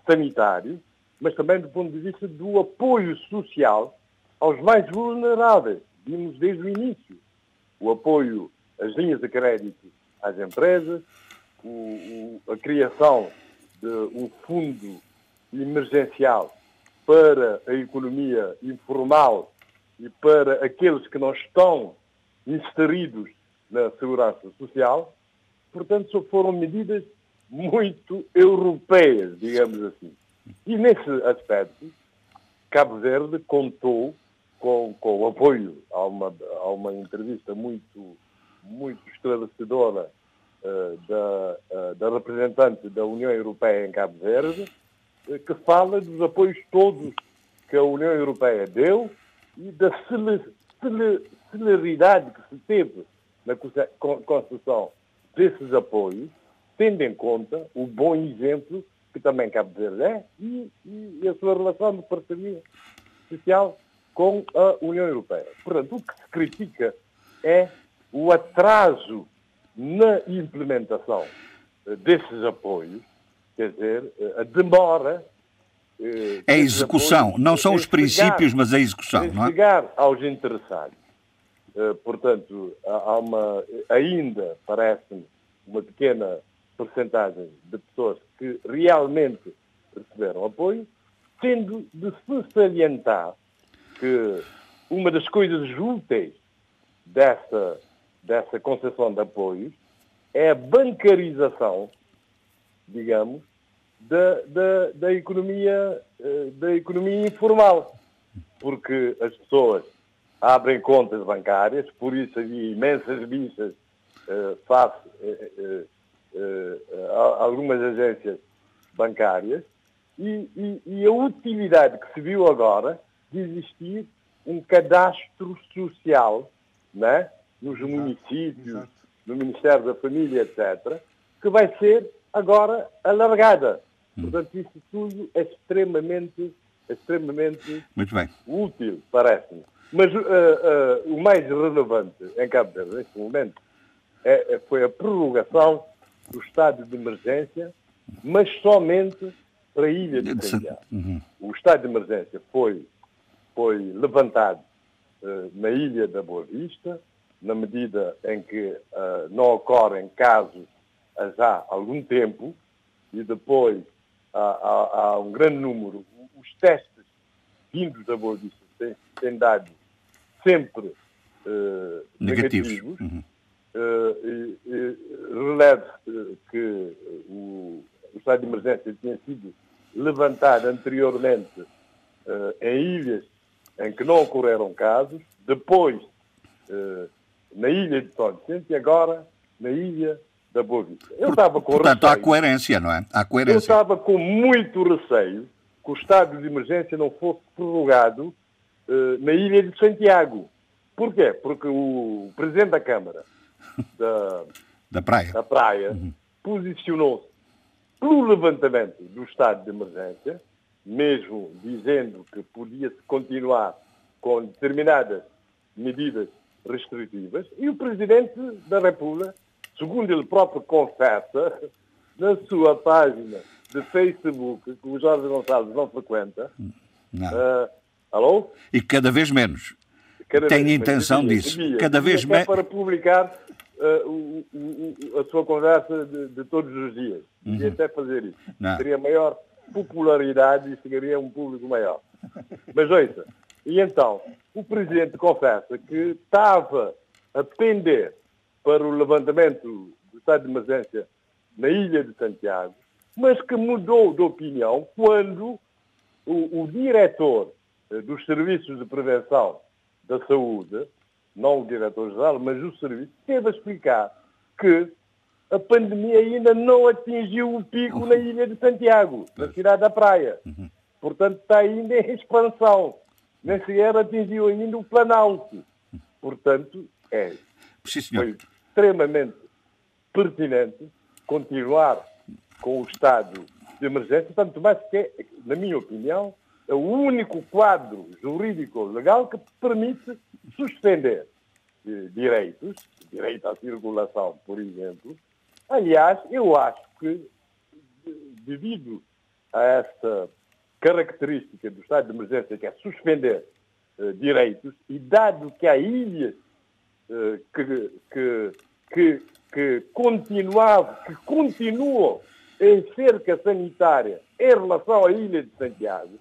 sanitário, mas também do ponto de vista do apoio social aos mais vulneráveis. Vimos desde o início o apoio às linhas de crédito às empresas, o, o, a criação de um fundo emergencial para a economia informal e para aqueles que não estão inseridos na segurança social. Portanto, foram medidas muito europeias, digamos assim. E nesse aspecto, Cabo Verde contou com, com o apoio a uma, a uma entrevista muito, muito esclarecedora uh, da, uh, da representante da União Europeia em Cabo Verde, uh, que fala dos apoios todos que a União Europeia deu e da celeridade que se teve na construção desses apoios, tendo em conta o bom exemplo que também Cabo Verde é e, e a sua relação de parceria social com a União Europeia. Portanto, o que se critica é o atraso na implementação eh, desses apoios, quer dizer, eh, a demora. Eh, é a execução, apoios, não são os princípios, mas a execução, não é? Chegar aos interessados. Portanto, há uma, ainda parece-me uma pequena porcentagem de pessoas que realmente receberam apoio, tendo de se salientar que uma das coisas úteis dessa, dessa concessão de apoios é a bancarização, digamos, da, da, da, economia, eh, da economia informal. Porque as pessoas abrem contas bancárias, por isso havia imensas bichas uh, face uh, a algumas agências bancárias, e, e, e a utilidade que se viu agora de existir um cadastro social né, nos exato, municípios, exato. no Ministério da Família, etc., que vai ser agora alargada. Hum. Portanto, isso tudo é extremamente, extremamente útil, parece-me. Mas uh, uh, o mais relevante em Cabo Verde, neste momento, é, é, foi a prorrogação do estado de emergência, mas somente para a Ilha de Santiago. Uhum. O estado de emergência foi foi levantado uh, na Ilha da Boa Vista, na medida em que uh, não ocorrem casos há já algum tempo, e depois há, há, há um grande número. Os testes vindos da Boa Vista têm, têm dado sempre uh, negativos. negativos. Uhum. Uh, Releve que o, o estado de emergência tinha sido levantado anteriormente em ilhas em que não ocorreram casos, depois eh, na ilha de São Vicente e agora na ilha da Boa Vista. Eu estava com Portanto, receio, há coerência, não é? Há coerência. Eu estava com muito receio que o estado de emergência não fosse prorrogado eh, na ilha de Santiago. Porquê? Porque o Presidente da Câmara da, da Praia, da praia uhum. posicionou-se pelo levantamento do estado de emergência mesmo dizendo que podia-se continuar com determinadas medidas restritivas, e o Presidente da República, segundo ele próprio confessa, na sua página de Facebook, que o Jorge Gonçalves não frequenta, não. Uh, alô? E cada vez menos. Cada intenção disso. Cada vez menos. para publicar uh, o, o, a sua conversa de, de todos os dias. Uhum. E até fazer isso. Não. Seria maior popularidade e chegaria a um público maior. Mas ouça, e então, o Presidente confessa que estava a pender para o levantamento do estado de emergência na Ilha de Santiago, mas que mudou de opinião quando o, o diretor eh, dos Serviços de Prevenção da Saúde, não o diretor-geral, mas o serviço, teve a explicar que a pandemia ainda não atingiu o pico na ilha de Santiago, na cidade da Praia. Uhum. Portanto, está ainda em expansão. Nem sequer atingiu ainda o Planalto. Portanto, é, foi extremamente pertinente continuar com o estado de emergência, tanto mais que, na minha opinião, é o único quadro jurídico legal que permite suspender eh, direitos, direito à circulação, por exemplo, Aliás, eu acho que, devido a esta característica do estado de emergência, que é suspender uh, direitos, e dado que há ilhas uh, que, que, que, que, continuavam, que continuam em cerca sanitária em relação à ilha de Santiago,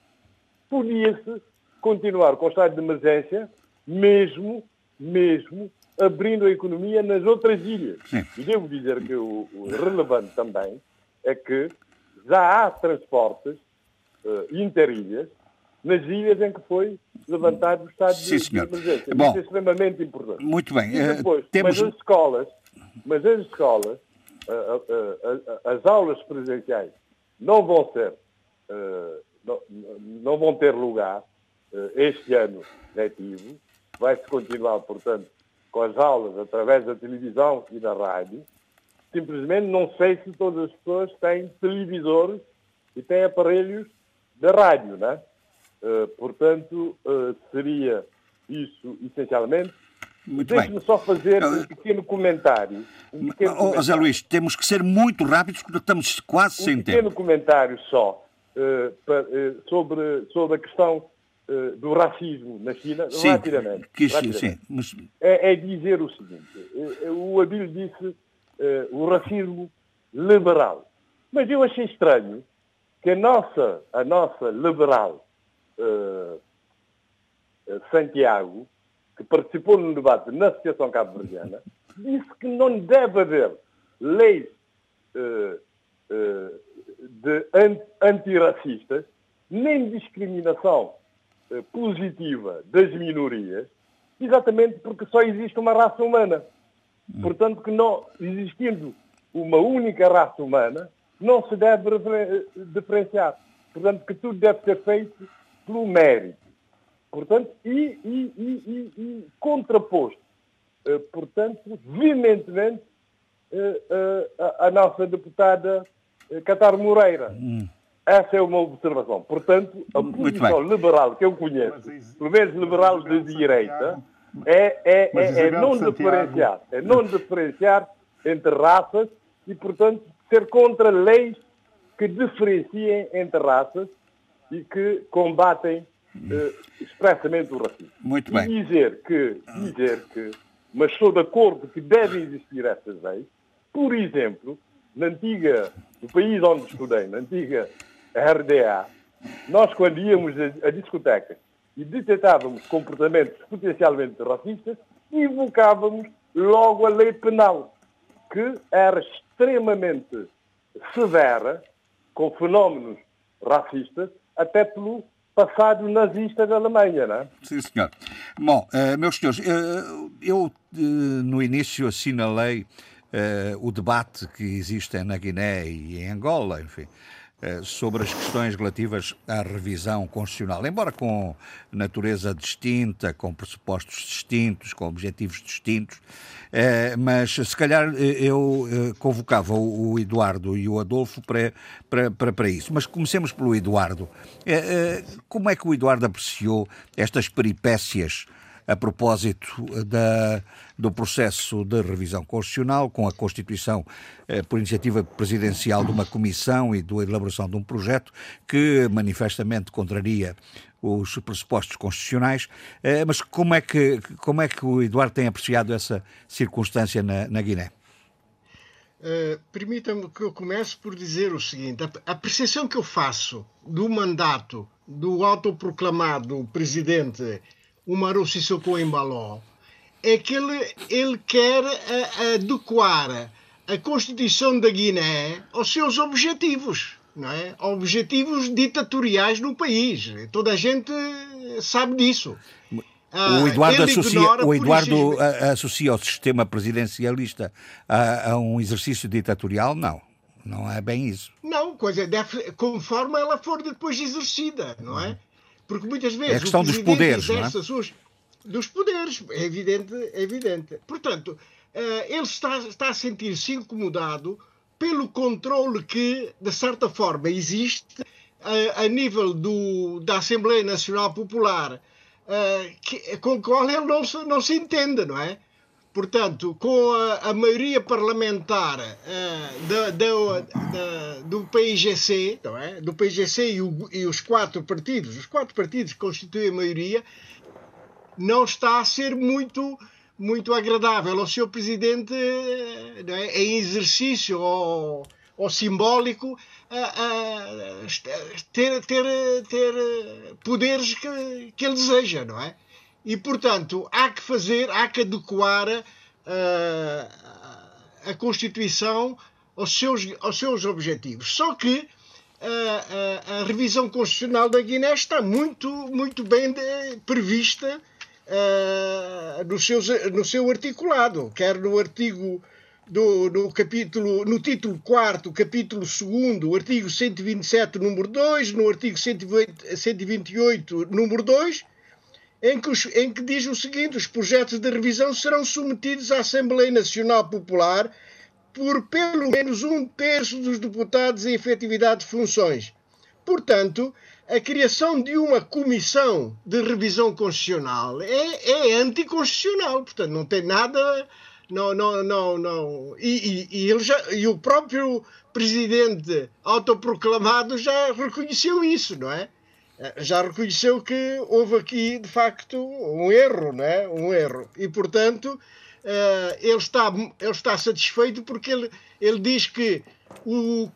podia-se continuar com o estado de emergência mesmo, mesmo abrindo a economia nas outras ilhas. E devo dizer que o, o, relevante também é que já há transportes uh, interilhas nas ilhas em que foi levantado o estado Sim, de, emergência. Bom, Isso é extremamente importante. Muito bem. E depois, uh, temos... Mas as escolas, mas as escolas, uh, as aulas presenciais não vão ser, não, não, vão ter lugar este ano letivo. Vai-se continuar, portanto, com as aulas através da televisão e da rádio. Simplesmente não sei se todas as pessoas têm televisores e têm aparelhos de rádio, né? Uh, portanto, uh, seria isso essencialmente. Deixe-me só fazer um pequeno comentário. Um pequeno oh, comentário. José Luís, temos que ser muito rápidos porque estamos quase um sem tempo. Um pequeno comentário só sobre, sobre a questão do racismo na China, sim, rapidamente. Que, rapidamente. Sim, mas... é, é, dizer o seguinte: o Abílio disse o racismo liberal. Mas eu achei estranho que a nossa, a nossa liberal uh, Santiago, que participou no debate na Associação Cabo-Verdiana, disse que não deve haver leis uh, uh, de antirracistas, nem discriminação positiva das minorias, exatamente porque só existe uma raça humana. Portanto, que não existindo uma única raça humana, não se deve diferenciar. Portanto, que tudo deve ser feito pelo mérito. Portanto, e, e, e, e contraposto, portanto, veementemente, uh, a, a, nossa deputada Catar Moreira. Hum. Essa é uma observação. Portanto, a posição liberal que eu conheço, pelo menos liberal de direita, é, é, é, é não diferenciar, é não diferenciar entre raças e, portanto, ser contra leis que diferenciem entre raças e que combatem uh, expressamente o racismo. Muito bem. E dizer que, dizer que, mas estou de acordo que devem existir essas leis, por exemplo, na antiga, no país onde estudei, na antiga RDA, nós quando íamos a, a e detectávamos comportamentos potencialmente racistas, invocávamos logo a lei penal, que era extremamente severa com fenómenos racistas até pelo passado nazista da Alemanha, não é? Sim, senhor. Bom, uh, meus senhores, uh, eu uh, no início assinalei o debate que existe na Guiné e em Angola, enfim, eh, sobre as questões relativas à revisão constitucional, embora com natureza distinta, com pressupostos distintos, com objetivos distintos, eh, mas se calhar eh, eu convocava o Eduardo e o Adolfo para, para, para, para isso. Mas comecemos pelo Eduardo. Como é que o Eduardo apreciou estas peripécias a propósito da, do processo de revisão constitucional, com a constituição eh, por iniciativa presidencial de uma comissão e da elaboração de um projeto que manifestamente contraria os pressupostos constitucionais. Eh, mas como é, que, como é que o Eduardo tem apreciado essa circunstância na, na Guiné? Uh, Permita-me que eu comece por dizer o seguinte: a, a percepção que eu faço do mandato do autoproclamado presidente Umaru Sissoko Embaló, é que ele, ele quer adequar a Constituição da Guiné aos seus objetivos, não é? Objetivos ditatoriais no país. Toda a gente sabe disso. Ah, o Eduardo, associa, o Eduardo associa o sistema presidencialista a, a, um exercício ditatorial? Não, não é bem isso. Não, coisa deve, conforme ela for depois exercida, não é? Porque muitas vezes. É a questão dos poderes, não é? Suas, dos poderes, é evidente. É evidente. Portanto, uh, ele está, está a sentir-se incomodado pelo controle que, de certa forma, existe uh, a nível do, da Assembleia Nacional Popular, uh, que, com o qual ele não se, não se entende, não é? Portanto, com a, a maioria parlamentar uh, da, da, da, do PIGC, não é? do PIGC e, o, e, os quatro partidos, os quatro partidos que constituem a maioria, não está a ser muito, muito agradável ao seu presidente é? em exercício ou, ou simbólico ter, ter, ter poderes que, que ele deseja, não é? E, portanto, há que fazer, há que adequar uh, a Constituição aos seus, aos seus objetivos. Só que a, a, a revisão constitucional da Guiné está muito, muito bem de, prevista uh, no, seu, no seu articulado, quer no artigo do, no capítulo, no título 4, capítulo 2, artigo 127, número 2, no artigo 128, número 2, em que, os, em que diz o seguinte: os projetos de revisão serão submetidos à Assembleia Nacional Popular por pelo menos um terço dos deputados em efetividade de funções. Portanto, a criação de uma comissão de revisão constitucional é, é anticonstitucional, portanto, não tem nada. Não, não, não, não. E, e, e, já, e o próprio presidente autoproclamado já reconheceu isso, não é? Já reconheceu que houve aqui, de facto, um erro, não é? Um erro. E, portanto, eh, ele, está, ele está satisfeito porque ele, ele diz que o,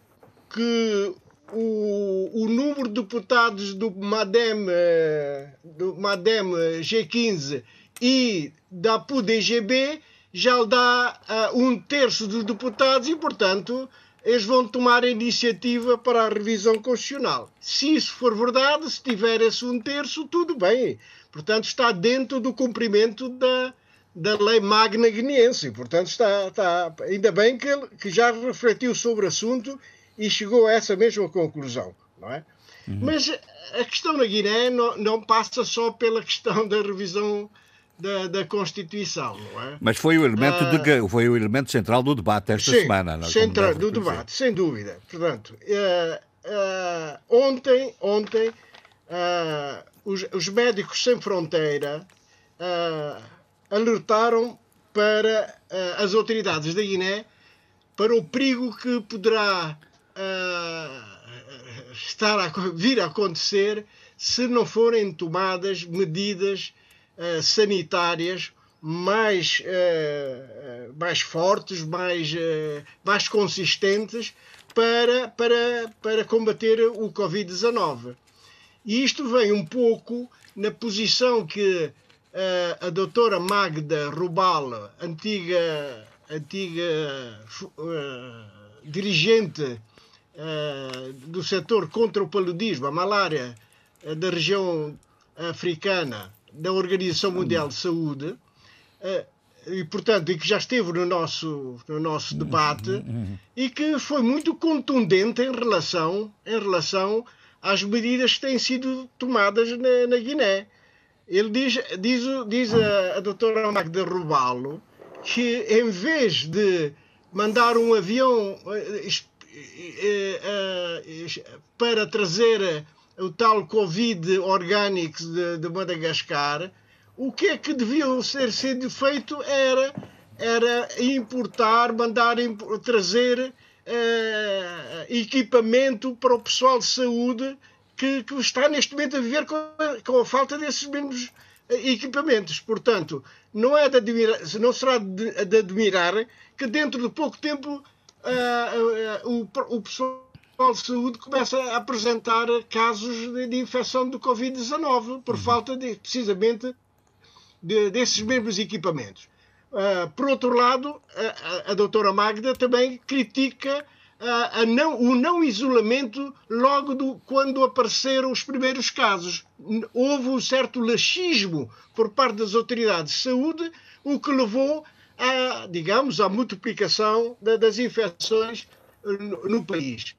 que o, o número de deputados do MADEM, eh, do MADEM G15 e da PUDGB já lhe dá um terço dos deputados e, portanto, eles vão tomar a iniciativa para a revisão constitucional. Se isso for verdade, se tiver esse um terço, tudo bem. Portanto, está dentro do cumprimento da, da lei magna guineense. Portanto, está, está, ainda bem que, ele, que já refletiu sobre o assunto e chegou a essa mesma conclusão, não é? Uhum. Mas a questão na Guiné não, não, passa só pela questão da revisão da, da Constituição, não é? Mas foi o elemento, uh, de, foi o elemento central do debate esta sim, semana. É? central do debate, sem dúvida. Portanto, uh, uh, ontem, ontem os, os, Médicos Sem Fronteira alertaram para as autoridades da Guiné para o perigo que poderá estar a vir a acontecer se não forem tomadas medidas uh, sanitárias mais, uh, mais fortes, mais, mais consistentes para, para, para combater o Covid-19. E isto vem um pouco na posição que a doutora Magda Rubal, antiga, antiga dirigente do setor contra o paludismo, a malária da região africana da Organização Mundial de Saúde, uh, e portanto, e que já esteve no nosso, no nosso debate, e que foi muito contundente em relação, em relação às medidas que têm sido tomadas na, na Guiné. Ele diz, diz, diz a, a doutora Magda Rubalo que em vez de mandar um avião para trazer o tal Covid orgânico de, de Madagascar, o que é que devia ser feito era, era importar, mandar trazer eh, equipamento para o pessoal de saúde que, que, está neste momento a viver com a, com a falta desses mesmos eh, equipamentos. Portanto, não, é de admirar, não será de, de admirar que dentro de pouco tempo uh, uh, o, o pessoal de saúde começa a apresentar casos de, de infecção do Covid-19 por uhum. falta de, precisamente de, desses mesmos equipamentos. Uh, por outro lado, a, a, doutora Magda também critica a, a não, o não isolamento logo do, quando apareceram os primeiros casos. Houve um certo laxismo por parte das autoridades de saúde, o que levou a, digamos, à multiplicação das infecções no, no país.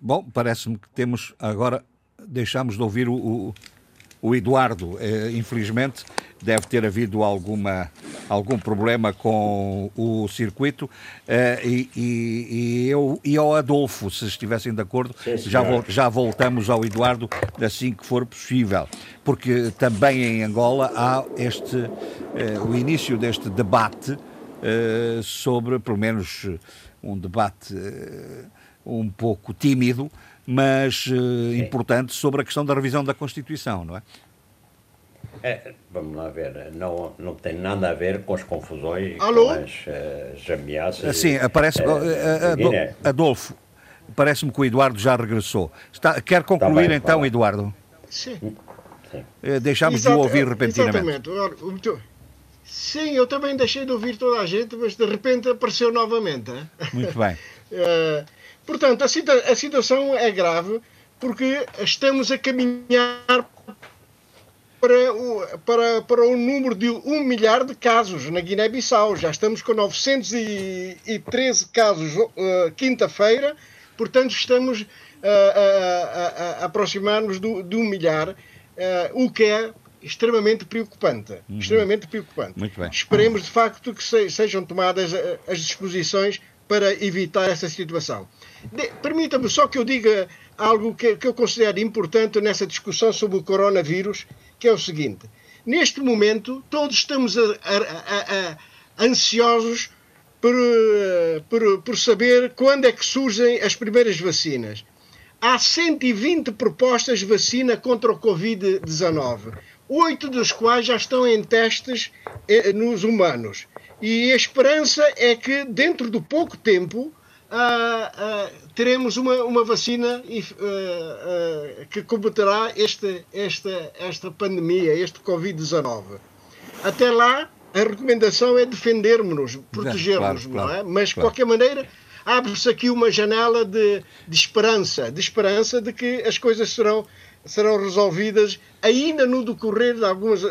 Bom, parece-me que temos agora, deixamos de ouvir o, o, o Eduardo. Eh, infelizmente, deve ter havido alguma, algum problema com o circuito. Eh, e, e, e, eu e ao Adolfo, se estivessem de acordo, Sim, já, já voltamos ao Eduardo assim que for possível. Porque também em Angola há este, eh, o início deste debate sobre, pelo menos, um debate um pouco tímido, mas importante sobre a questão da revisão da Constituição, não é? É, vamos lá ver, não, não tem nada a ver com as confusões, Alô? com as, as ameaças. Sim, aparece. Uh, Adolfo, parece-me que o Eduardo já regressou. Está, quer concluir tá bem, então, Eduardo? Sim. Uh, deixámos de ouvir repentinamente. Exatamente. Sim, eu também deixei de ouvir toda a gente, mas de repente apareceu novamente. Muito bem. uh, portanto, a, situa a situação é grave porque estamos a caminhar para o, para, para o número de um milhar de casos na Guiné-Bissau. Já estamos com 913 casos uh, quinta-feira, portanto, estamos uh, a, a, a aproximar-nos de um milhar, uh, o que é extremamente preocupante. Uhum. Extremamente preocupante. Muito bem. Esperemos, de facto, que se, sejam tomadas as disposições para evitar essa situação. Permita-me só que eu diga algo que, que eu considero importante nessa discussão sobre o coronavírus, que é o seguinte: neste momento, todos estamos a, a, a, ansiosos por, por, por saber quando é que surgem as primeiras vacinas. Há 120 propostas de vacina contra o Covid-19, oito das quais já estão em testes eh, nos humanos. E a esperança é que, dentro de pouco tempo, uh, uh, teremos uma, uma vacina uh, que combaterá este, esta, esta pandemia, este Covid-19. Até lá, a recomendação é defendermos-nos, protegermos, claro, claro, não é? Mas, claro. de qualquer maneira, abre-se aqui uma janela de, de esperança, de esperança de que as coisas serão serão resolvidas ainda no decorrer de alguns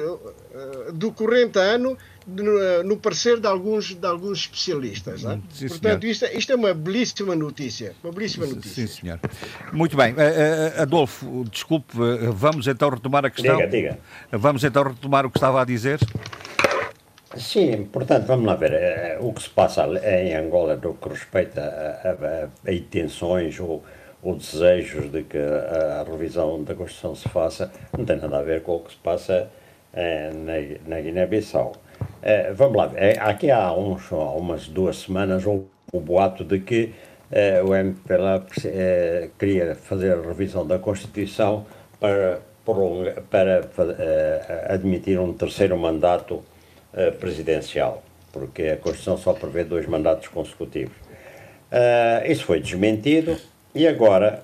do corrente ano no, no parecer de alguns, de alguns especialistas. É? Sim, Portanto, isto, é, isto, é uma belíssima notícia. Uma belíssima notícia. Sim, senhor. Muito bem. Uh, Adolfo, desculpe, vamos então retomar a questão. Diga, diga. Vamos então retomar o que estava a dizer. Sim, portanto, vamos lá ver. O que se passa em Angola no que respeita a, a, a intenções ou, ou, desejos de que a, a, revisão da Constituição se faça não tem nada a ver com o que se passa na, na Guiné-Bissau. É, vamos lá, é, aqui há, uns, umas duas semanas houve o boato de que é, o MPLA é, queria fazer a revisão da Constituição para, para admitir um terceiro mandato presidencial, porque a Constituição só prevê dois mandatos consecutivos. isso foi desmentido e agora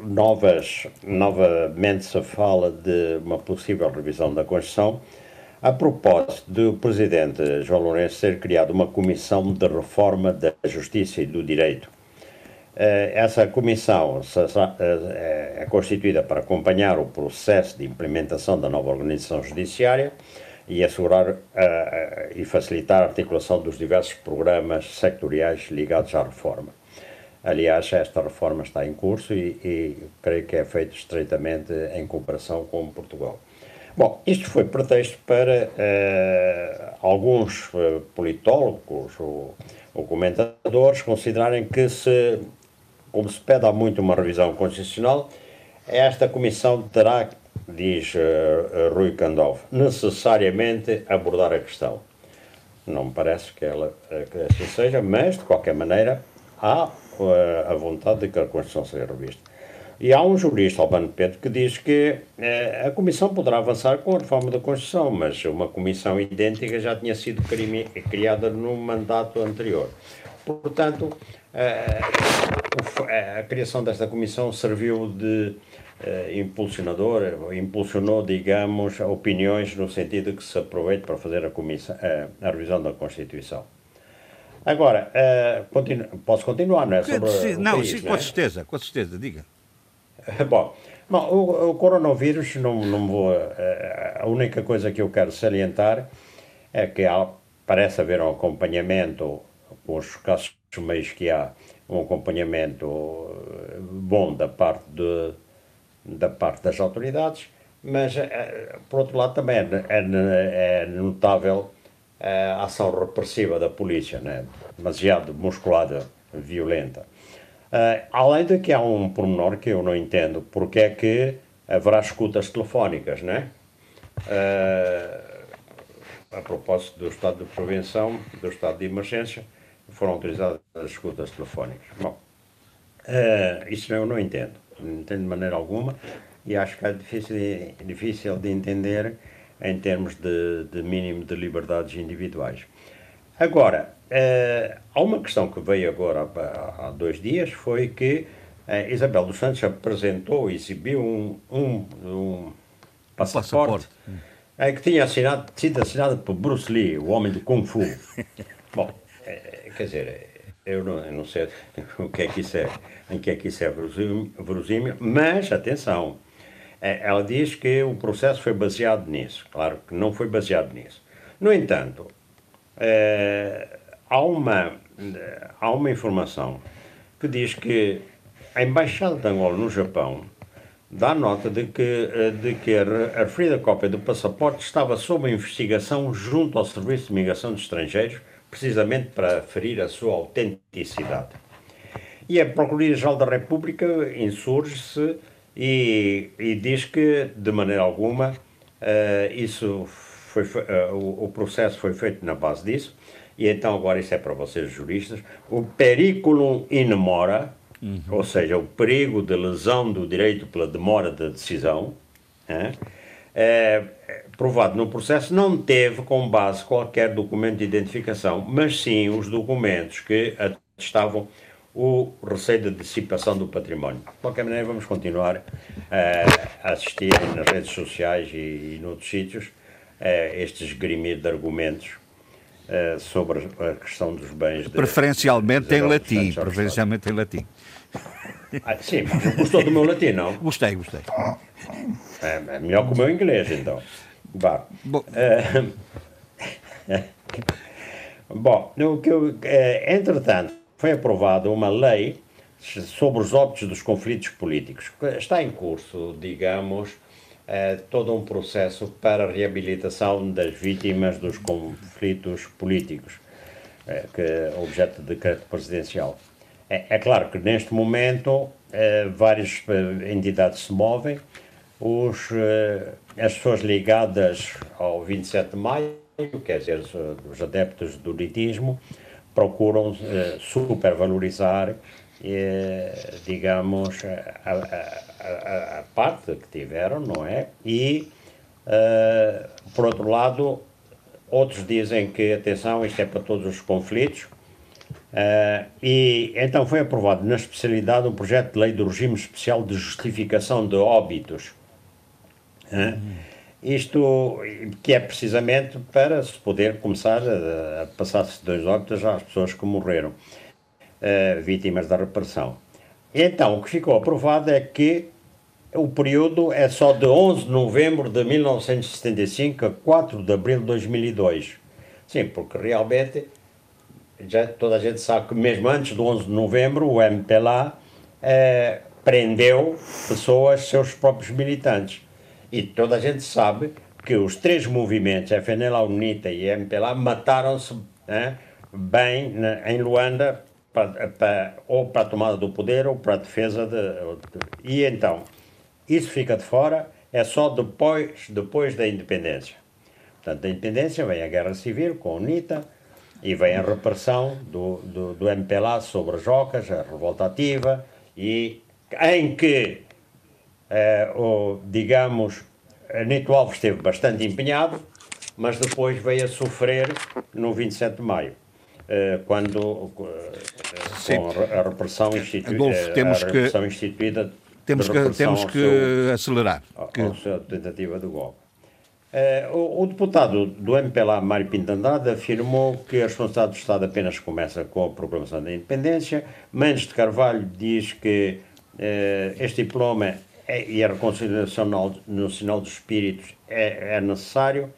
novas, novamente se fala de uma possível revisão da Constituição a propósito do presidente João Lourenço ter criado uma comissão de reforma da justiça e do direito. Eh, essa comissão eh, é constituída para acompanhar o processo de implementação da nova organização judiciária e assegurar eh, e facilitar a articulação dos diversos programas sectoriais ligados à reforma. Aliás, esta reforma está em curso e, e creio que é feita estreitamente em cooperação com Portugal. Bom, isto foi pretexto para uh, alguns uh, politólogos ou, ou, comentadores considerarem que, se, como se pede há muito uma revisão constitucional, esta comissão terá, diz uh, Rui Candov, necessariamente abordar a questão. Não me parece que, ela, que assim seja, mas, de qualquer maneira, há a vontade de que a Constituição seja revista. E há um jurista, Albano Pedro, que diz que eh, a Comissão poderá avançar com a reforma da Constituição, mas uma comissão idêntica já tinha sido criada no mandato anterior. Portanto, eh, a criação desta comissão serviu de eh, impulsionador, impulsionou, digamos, opiniões no sentido que se aproveite para fazer a, comissão, a revisão da Constituição. Agora, continu posso continuar, não é? Sobre não, sim, com é? certeza, com certeza, diga. Bom, bom o, o, coronavírus, não, não vou. Eh, a única coisa que eu quero salientar é que há, parece haver um acompanhamento, com os casos meios que há, um acompanhamento eh, bom da parte, de, da parte das autoridades, mas, eh, por outro lado, também é, é, é notável a ação repressiva da polícia, né? demasiado musculada, violenta. Uh, além de que há um pormenor que eu não entendo, porque é que haverá escutas telefónicas, não é? Uh, a propósito do estado de prevenção, do estado de emergência, foram autorizadas as escutas telefónicas. Bom, uh, isso eu não entendo, não entendo de maneira alguma e acho que é difícil, difícil de entender em termos de, de mínimo de liberdades individuais. Agora, Uh, há uma questão que veio agora há, há dois dias, foi que uh, Isabel dos Santos apresentou, exibiu um, um, um, passaporte, passaporte. É, que tinha assinado, sido assinado por Bruce Lee, o homem do Kung Fu. Bom, é, quer dizer, eu não, eu não, sei o que é que isso é, em que é que isso é verosímil, mas atenção, é, ela diz que o processo foi baseado nisso. Claro que não foi baseado nisso. No entanto, é, há, uma, há uma informação que diz que a Embaixada de Angola no Japão dá nota de que, eh, de que a referida cópia do passaporte estava sob investigação junto ao Serviço de Imigração de Estrangeiros, precisamente para ferir a sua autenticidade. E a Procuradoria-Geral da República insurge-se e, e, diz que, de maneira alguma, uh, isso foi, uh, o, o, processo foi feito na base disso, e então agora isso é para vocês juristas, o periculum in mora, uhum. ou seja, o perigo de lesão do direito pela demora da decisão, é, é, provado no processo, não teve como base qualquer documento de identificação, mas sim os documentos que atestavam o receio de dissipação do património. De qualquer maneira, vamos continuar uh, a assistir nas redes sociais e, e noutros sítios uh, estes grimir de argumentos uh, sobre a questão dos bens. De, preferencialmente de, em latim. Preferencialmente em latim. Ah, sim, gostou do meu latim, não? Gostei, gostei. É, é melhor que o meu inglês, então. Bom, Bom o que eu, entretanto, foi aprovada uma lei sobre os óbitos dos conflitos políticos. Está em curso, digamos, é, todo um processo para a reabilitação das vítimas dos conflitos políticos, é, que é objeto de decreto presidencial. É, é, claro que neste momento é, várias entidades se movem, os, as pessoas ligadas ao 27 de maio, quer dizer, os, os adeptos do litismo, procuram supervalorizar, digamos, a, a, a, parte que tiveram, não é? E, eh, por outro lado, outros dizem que, atenção, isto é para todos os conflitos, uh, e então foi aprovado na especialidade um projeto de lei do regime especial de justificação de óbitos. Uh, isto que é precisamente para se poder começar a, a passar-se dois óbitos às pessoas que morreram, uh, vítimas da repressão. Então, o que ficou aprovado é que o período é só de 11 de novembro de 1975 a 4 de abril de 2002. Sim, porque realmente já toda a gente sabe que mesmo antes do 11 de novembro o MPLA eh, prendeu pessoas, seus próprios militantes. E toda a gente sabe que os três movimentos, FNL, UNITA e MPLA, mataram-se né, bem né, em Luanda, para, para, ou para a tomada do poder ou para a defesa de, de, E então, isso fica de fora, é só depois, depois da independência. Portanto, da independência vem a guerra civil com a UNITA e vem a repressão do, do, do MPLA sobre as Jocas, a revolta ativa, e em que eh, o, digamos, Nito Alves esteve bastante empenhado, mas depois veio a sofrer no 27 de maio, quando eh, com a repressão, institu Adolfo, temos a repressão que, instituída temos que, temos que seu, acelerar. Que... A sua tentativa de golpe. Uh, o, o, deputado do MPLA, Mário Pinto Andrade, afirmou que a responsabilidade do Estado apenas começa com a proclamação da independência. Mendes de Carvalho diz que uh, este diploma é, e a reconciliação nacional dos espíritos é, é necessário,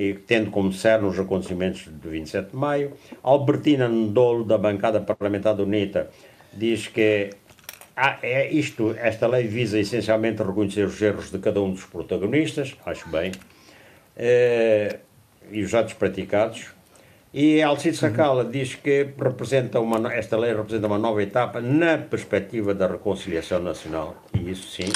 e tendo como cerne os acontecimentos de 27 de maio. Albertina Ndolo, da bancada parlamentar da UNITA, diz que ah, é isto, esta lei visa essencialmente reconhecer os erros de cada um dos protagonistas, acho bem, eh, e os atos praticados. E Alcide Sacala uhum. diz que representa uma, esta lei representa uma nova etapa na perspectiva da reconciliação nacional. E isso sim,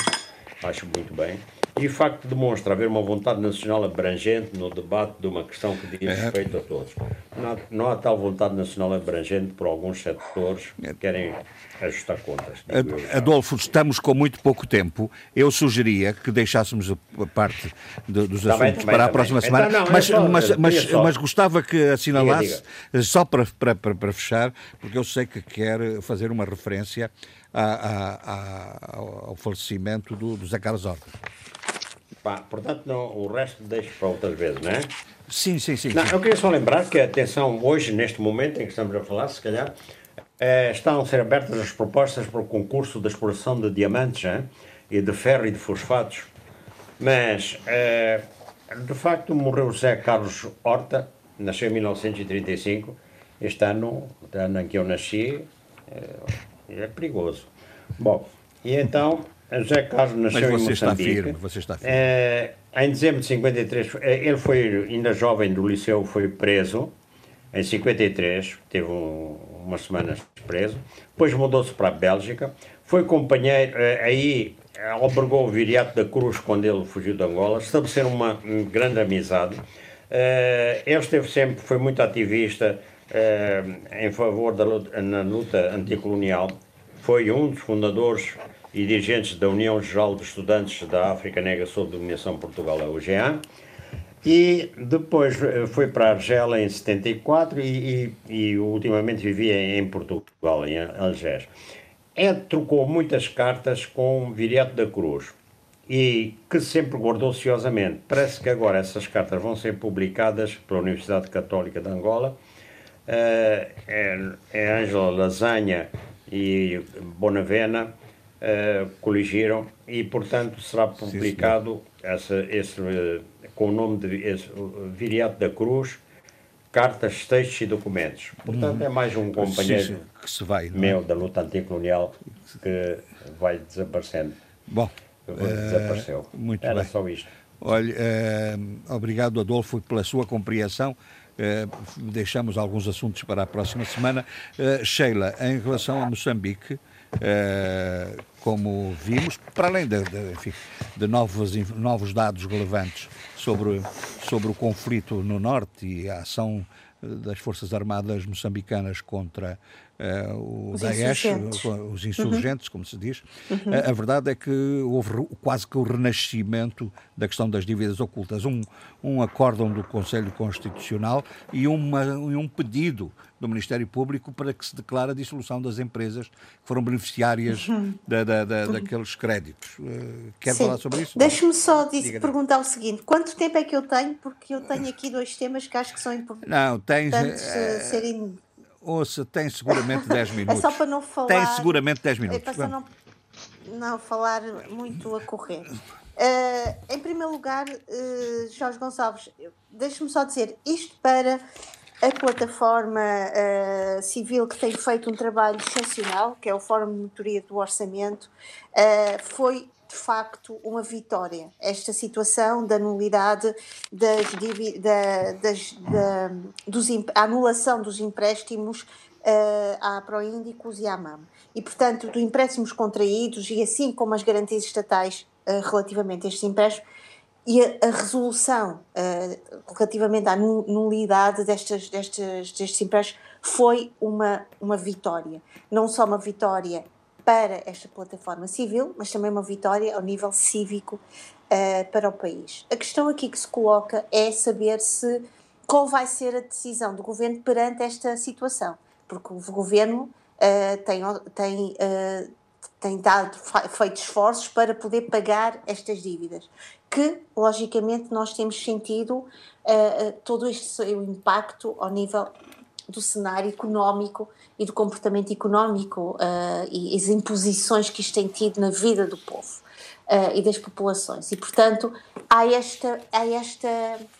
acho muito bem. E o facto demonstra haver uma vontade nacional abrangente no debate de uma questão que diz é. respeito a todos. Não há, não há tal vontade nacional abrangente por alguns setores que querem ajustar contas. Adolfo, estamos com muito pouco tempo. Eu sugeria que deixássemos a parte de, dos também, assuntos também, para a próxima então, semana, não, mas, só, mas, mas, mas, gostava que assinalasse, diga, diga. só para, para, para, fechar, porque eu sei que quer fazer uma referência a, a, a, ao falecimento do, do Zé Carlos Horta. Pá, portanto, não, o resto deixo para outras vezes, não é? Sim, sim, sim. Não, eu queria só lembrar que, atenção, hoje, neste momento em que estamos a falar, se calhar, eh, estão a ser abertas as propostas para o concurso de exploração de diamantes hein? e de ferro e de fosfatos. Mas, eh, de facto, morreu José Carlos Horta, nasceu em 1935. Este ano, o ano em que eu nasci, eh, é perigoso. Bom, e então, José Carlos nasceu Mas você em está Moçambique. firme, você está firme. Eh, em dezembro de 53, eh, ele foi, ainda jovem do liceu, foi preso. Em 53, teve um, umas semanas preso. Depois mudou-se para a Bélgica. Foi companheiro, eh, aí albergou o Viriato da Cruz quando ele fugiu de Angola. Estabeleceram uma grande amizade. Ele esteve sempre, foi muito ativista em favor da luta, na luta anticolonial. Foi um dos fundadores e dirigentes da União Geral dos Estudantes da África Negra sob dominação de Portugal, a UGA. E depois eh, foi para a Argélia em 74 e, e, e ultimamente vivia em Portugal, em Algés. É, trocou muitas cartas com Viriato da Cruz e que sempre guardou ociosamente. Parece que agora essas cartas vão ser publicadas pela Universidade Católica de Angola. Eh, é, é Ângela Lasanha e Bonavena eh, coligiram e, portanto, será publicado essa, esse, eh, com o nome de esse, o Viriato da Cruz, cartas, textos e documentos. Portanto, é mais um companheiro Sim, sim, que se vai. é? meu da luta anticolonial que vai desaparecendo. Bom, desapareceu. muito Era bem. só isto. Olha, eh, obrigado Adolfo pela sua compreensão. Eh, deixamos alguns assuntos para a próxima semana. Eh, Sheila, em relação a Moçambique, eh, como vimos, para além de, de, enfim, de novos, novos dados relevantes sobre, sobre o conflito no norte e a ação eh, das Forças Armadas moçambicanas contra eh, o Os Daesh, insurgentes. os insurgentes, como se diz, a, a verdade é que houve quase que o renascimento da questão das dívidas ocultas. Um, um acórdão do Conselho Constitucional e, uma, um pedido do Ministério Público para que se declare a dissolução das empresas que foram beneficiárias da, da- da- daqueles créditos. Eh, quer Sim. falar sobre isso? Deixe-me só dizer- perguntar o seguinte: quanto tempo é que eu tenho? Porque eu tenho aqui dois temas que acho que são importantes Não, tens. eh, serem. Ouça, tem seguramente 10 É minutos. só para não falar. Tem seguramente 10 É minutos. para só Vamos. não, não falar muito a correr. Eh, em primeiro lugar, eh, Jorge Gonçalves, deixe-me só dizer isto para a plataforma eh, civil que tem feito um trabalho excepcional, que é o Fórum de Monitoria do Orçamento, eh, foi de facto uma vitória. Esta situação da nulidade das, da, das, da, dos, a anulação dos empréstimos eh, à Proíndicos e à MAM. E, portanto, dos empréstimos contraídos e assim como as garantias estatais eh, relativamente a estes empréstimos e a, a resolução eh, relativamente à nu- nulidade destas, destes, destes empréstimos foi uma, uma vitória. Não só uma vitória para esta plataforma civil, mas também uma vitória ao nível cívico eh, para o país. A questão aqui que se coloca é saber se qual vai ser a decisão do governo perante esta situação, porque o governo eh, tem, tem, eh, tem dado, feito esforços para poder pagar estas dívidas, que logicamente nós temos sentido todo este seu impacto ao nível do cenário económico e do comportamento económico eh, e as imposições que isto tem tido na vida do povo eh, e das populações. E, portanto, há esta, há esta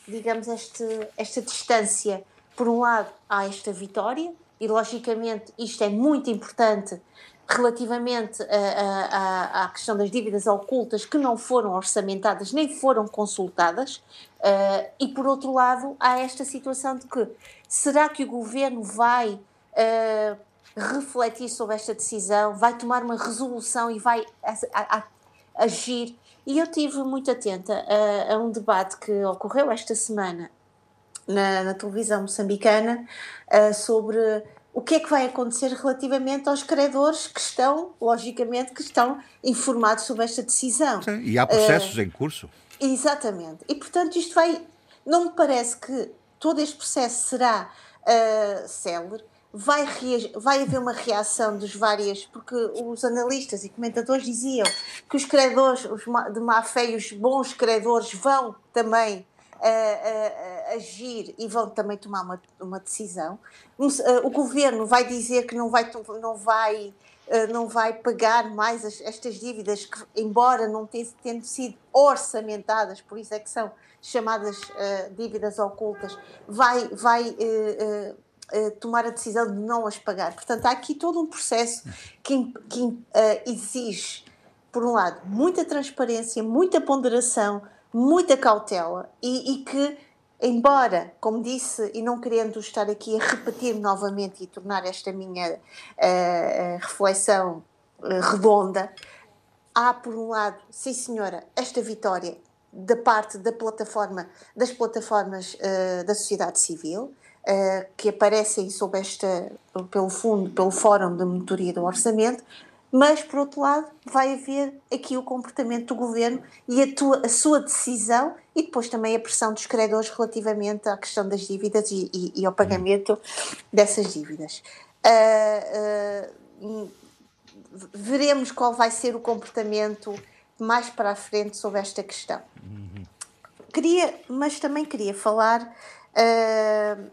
digamos, este, esta distância. Por um lado, há esta vitória, e logicamente isto é muito importante relativamente à questão das dívidas ocultas que não foram orçamentadas nem foram consultadas, eh, e por outro lado, há esta situação de que será que o governo vai eh, refletir sobre esta decisão, vai tomar uma resolução e vai a- a- a- agir? E eu estive muito atenta a, um debate que ocorreu esta semana na, na televisão moçambicana ah, sobre o que é que vai acontecer relativamente aos credores que estão, logicamente, que estão informados sobre esta decisão. Sim, E há processos em curso. Exatamente. E portanto isto vai. Não me parece que todo este processo será uh, célere. vai, vai haver uma reação dos várias, porque os analistas e comentadores diziam que os credores os de má fé e os bons credores vão também uh, uh, agir e vão também tomar uma, uma decisão. Uh, o governo vai dizer que não vai, não vai, não vai pagar mais as, estas dívidas, que, embora não tenham sido orçamentadas, por isso é que são chamadas dívidas ocultas, vai, vai tomar a decisão de não as pagar. Portanto, há aqui todo um processo que, que uh, exige, por um lado, muita transparência, muita ponderação, muita cautela e, e, que, embora, como disse, e não querendo estar aqui a repetir novamente e tornar esta minha uh, reflexão uh, redonda, há, por um lado, sim senhora, esta vitória da parte da plataforma, das plataformas da sociedade civil, uh, que aparecem sob esta, pelo fundo, pelo Fórum de Monitoria do Orçamento, mas, por outro lado, vai haver aqui o comportamento do governo e a, tua, a sua decisão e depois também a pressão dos credores relativamente à questão das dívidas e, e, e ao pagamento dessas dívidas. Uh, uh, veremos qual vai ser o comportamento mais para a frente sobre esta questão. Queria, mas também queria falar uh,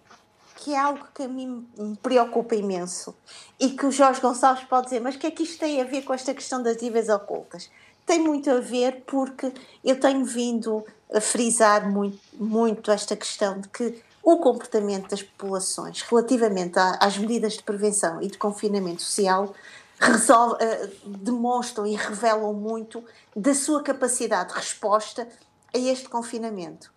que é algo que a mim me preocupa imenso e que o Jorge Gonçalves pode dizer, mas o que é que isto tem a ver com esta questão das dívidas ocultas? Tem muito a ver porque eu tenho vindo a frisar muito, muito esta questão de que o comportamento das populações relativamente às medidas de prevenção e de confinamento social resolve, uh, demonstram e revelam muito da sua capacidade de resposta a este confinamento.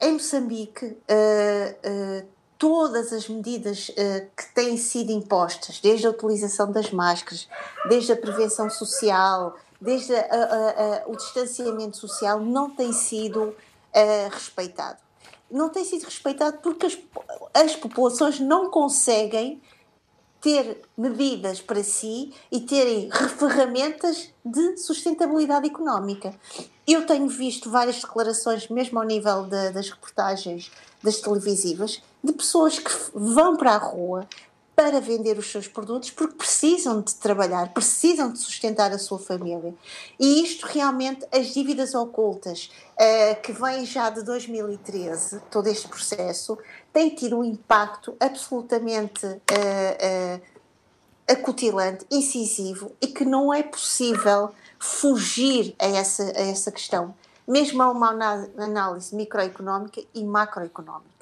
Em Moçambique, uh, uh, todas as medidas que têm sido impostas, desde a utilização das máscaras, desde a prevenção social, desde a, a, a, o distanciamento social, não tem sido uh, respeitado. Não tem sido respeitado porque as, as populações não conseguem ter medidas para si e terem ferramentas de sustentabilidade económica. Eu tenho visto várias declarações, mesmo ao nível de, das reportagens das televisivas, de pessoas que vão para a rua para vender os seus produtos porque precisam de trabalhar, precisam de sustentar a sua família. E isto realmente, as dívidas ocultas, uh, que vêm já de 2013, todo este processo, tem tido um impacto absolutamente uh, uh, acutilante, incisivo e que não é possível fugir a essa, a essa questão, mesmo a uma análise microeconómica e macroeconómica.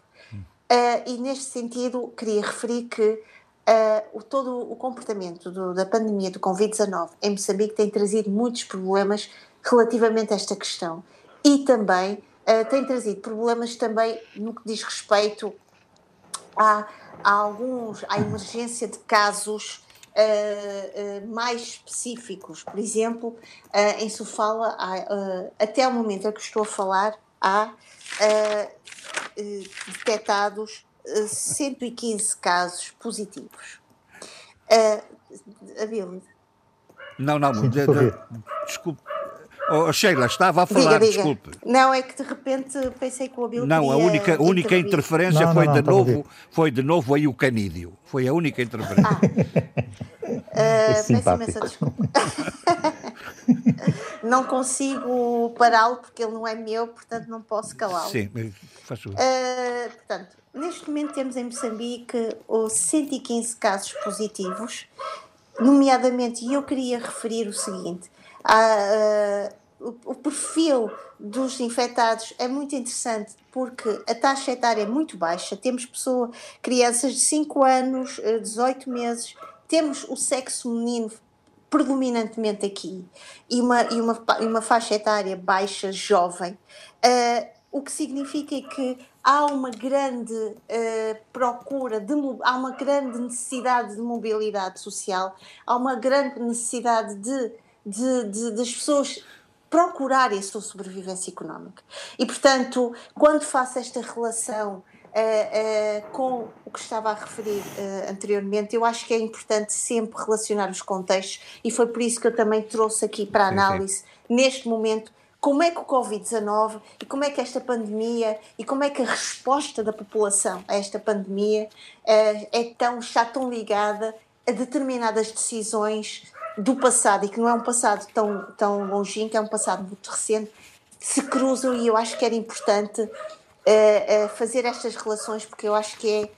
Uh, e neste sentido, queria referir que uh, o, todo o comportamento do, da pandemia do Covid-19 em Moçambique tem trazido muitos problemas relativamente a esta questão. E também uh, tem trazido problemas também no que diz respeito a, a alguns, à emergência de casos Uh, uh, mais específicos. Por exemplo, uh, em Sofala, até o momento em que estou a falar, há detectados 115 casos positivos. a Bíblia. Não, não, de, de, desculpe. Oh, Sheila, estava a falar, diga, diga. desculpe. Não, é que de repente pensei que o Abílio Não, a única, a única interferência não, foi, não, não, de novo, foi de novo aí o canídeo. Foi a única interferência. Ah. Uh, peço imensa desculpa. não consigo pará-lo porque ele não é meu, portanto não posso calá-lo. Sim, faz uh, Portanto, neste momento temos em Moçambique 115 casos positivos, nomeadamente, e eu queria referir o seguinte: uh, o, o perfil dos infectados é muito interessante porque a taxa etária é muito baixa. Temos pessoa, crianças de 5 anos, 18 meses temos o sexo menino predominantemente aqui e uma, e uma, uma faixa etária baixa, jovem, uh, o que significa que há uma grande uh, procura, de, há uma grande necessidade de mobilidade social, há uma grande necessidade de, de, de das pessoas procurarem a sua sobrevivência económica. E, portanto, quando faço esta relação Uh, uh, com o que estava a referir uh, anteriormente, eu acho que é importante sempre relacionar os contextos e foi por isso que eu também trouxe aqui para a análise, sim, sim. neste momento, como é que o Covid-19 e como é que esta pandemia e como é que a resposta da população a esta pandemia é, é tão, está tão ligada a determinadas decisões do passado e que não é um passado tão, tão longínquo, é um passado muito recente, se cruzam e eu acho que era importante uh, uh, fazer estas relações porque eu acho que é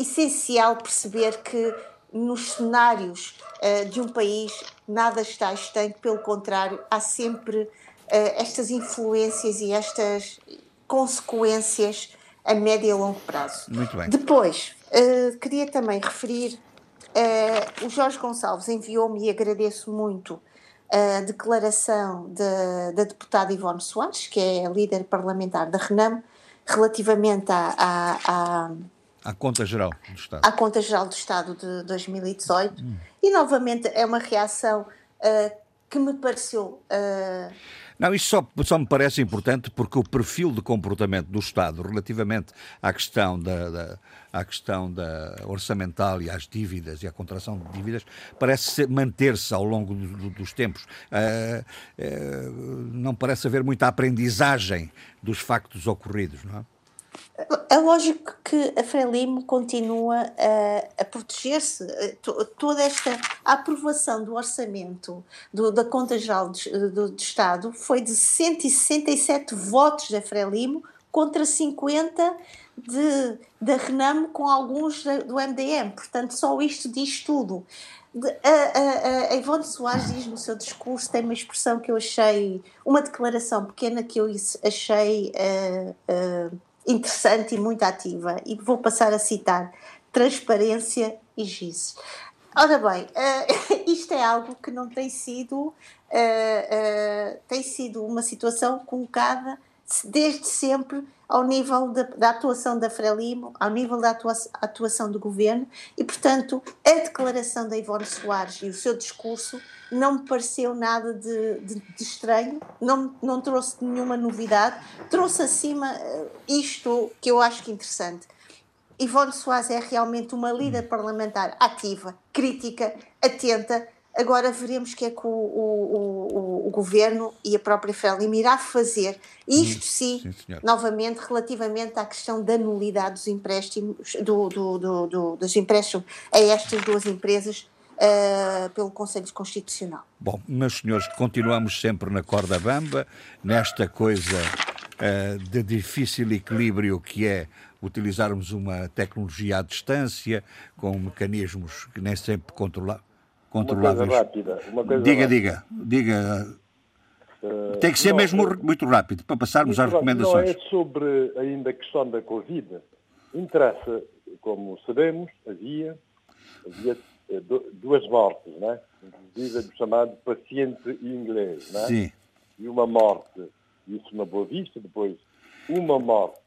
essencial perceber que nos cenários uh, de um país nada está estanque, pelo contrário, há sempre estas influências e estas consequências a médio e a longo prazo. Muito bem. Depois, queria também referir Uh, o Jorge Gonçalves enviou-me e agradeço muito a declaração de, da deputada Ivone Soares, que é a líder parlamentar da RENAM, relativamente à, à, à, à Conta Geral do Estado. À Conta Geral do Estado de 2018. Hum. E, novamente, é uma reação uh, que me pareceu. Uh, não, isso só, só me parece importante porque o perfil de comportamento do Estado relativamente à questão da, da à questão da orçamental e às dívidas e à contração de dívidas parece manter-se ao longo do, do, dos tempos. Uh, uh, não parece haver muita aprendizagem dos factos ocorridos, não é? É lógico que a Frelimo continua a, a proteger-se. Toda esta aprovação do orçamento do, da Conta Geral do, do, do, Estado foi de 167 votos da Frelimo contra 50 de, da Renamo com alguns do MDM. Portanto, só isto diz tudo. A, a, a Ivone Soares diz no seu discurso, tem uma expressão que eu achei, uma declaração pequena que eu achei uh, uh, interessante e muito ativa, e vou passar a citar: transparência e giz. Ora bem, uh, isto é algo que não tem sido, tem sido uma situação colocada desde sempre ao nível de, da atuação da Frelimo, ao nível da atua, atuação do governo e, portanto, a declaração da Ivone Soares e o seu discurso não me pareceu nada de, de, de estranho, não, não trouxe nenhuma novidade, trouxe acima eh, isto que eu acho que é interessante. Ivone Soares é realmente uma líder parlamentar ativa, crítica, atenta, Agora veremos o que é que o, o, o, o, governo e a própria Frelimo irá fazer. Isto sim, sim novamente, relativamente à questão da nulidade dos empréstimos, do, do, do, do dos empréstimos a estas duas empresas uh, pelo Conselho Constitucional. Bom, meus senhores, continuamos sempre na corda bamba, nesta coisa uh, de difícil equilíbrio que é utilizarmos uma tecnologia à distância, com mecanismos que nem sempre controlamos controláveis. Uma coisa rápida. Uma coisa diga, rápida. diga, diga. Uh, Tem que ser não, mesmo uh, muito rápido para passarmos às recomendações. Não, é sobre ainda a questão da Covid. Interessa, como sabemos, havia, havia eh, duas mortes, não é? Inclusive do chamado paciente inglês, não é? Sim. E uma morte, isso na Boa Vista, depois uma morte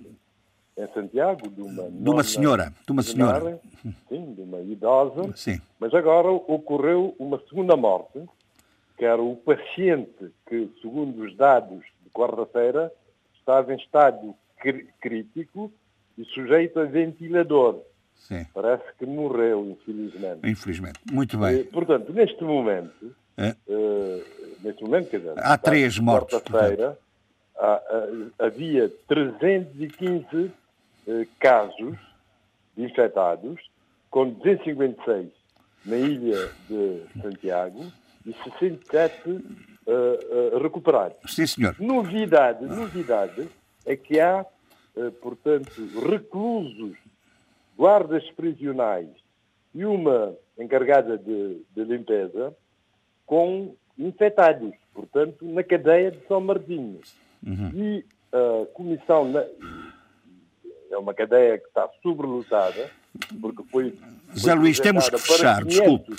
em Santiago, de uma, de uma senhora, de uma senhora. Sim, de uma idosa. Sim. Mas agora ocorreu uma segunda morte, que era o paciente que, segundo os dados de quarta-feira, estava em estado crítico e sujeito a ventilador. Sim. Parece que morreu, infelizmente. Infelizmente. Muito bem. E, portanto, neste momento, é? uh, neste momento, quer dizer, há três mortes. Quarta-feira, havia 315 eh, casos de infectados, com 256 na ilha de Santiago e 67 uh, uh, recuperados. Sim, senhor. Novidade, novidade é que há, uh, portanto, reclusos, guardas prisionais e uma encarregada de, de limpeza com infectados, portanto, na cadeia de São Martinho. Uhum. E a Comissão é uma cadeia que está sobrelotada, porque foi. Zé Luís, temos que fechar, 500, desculpe.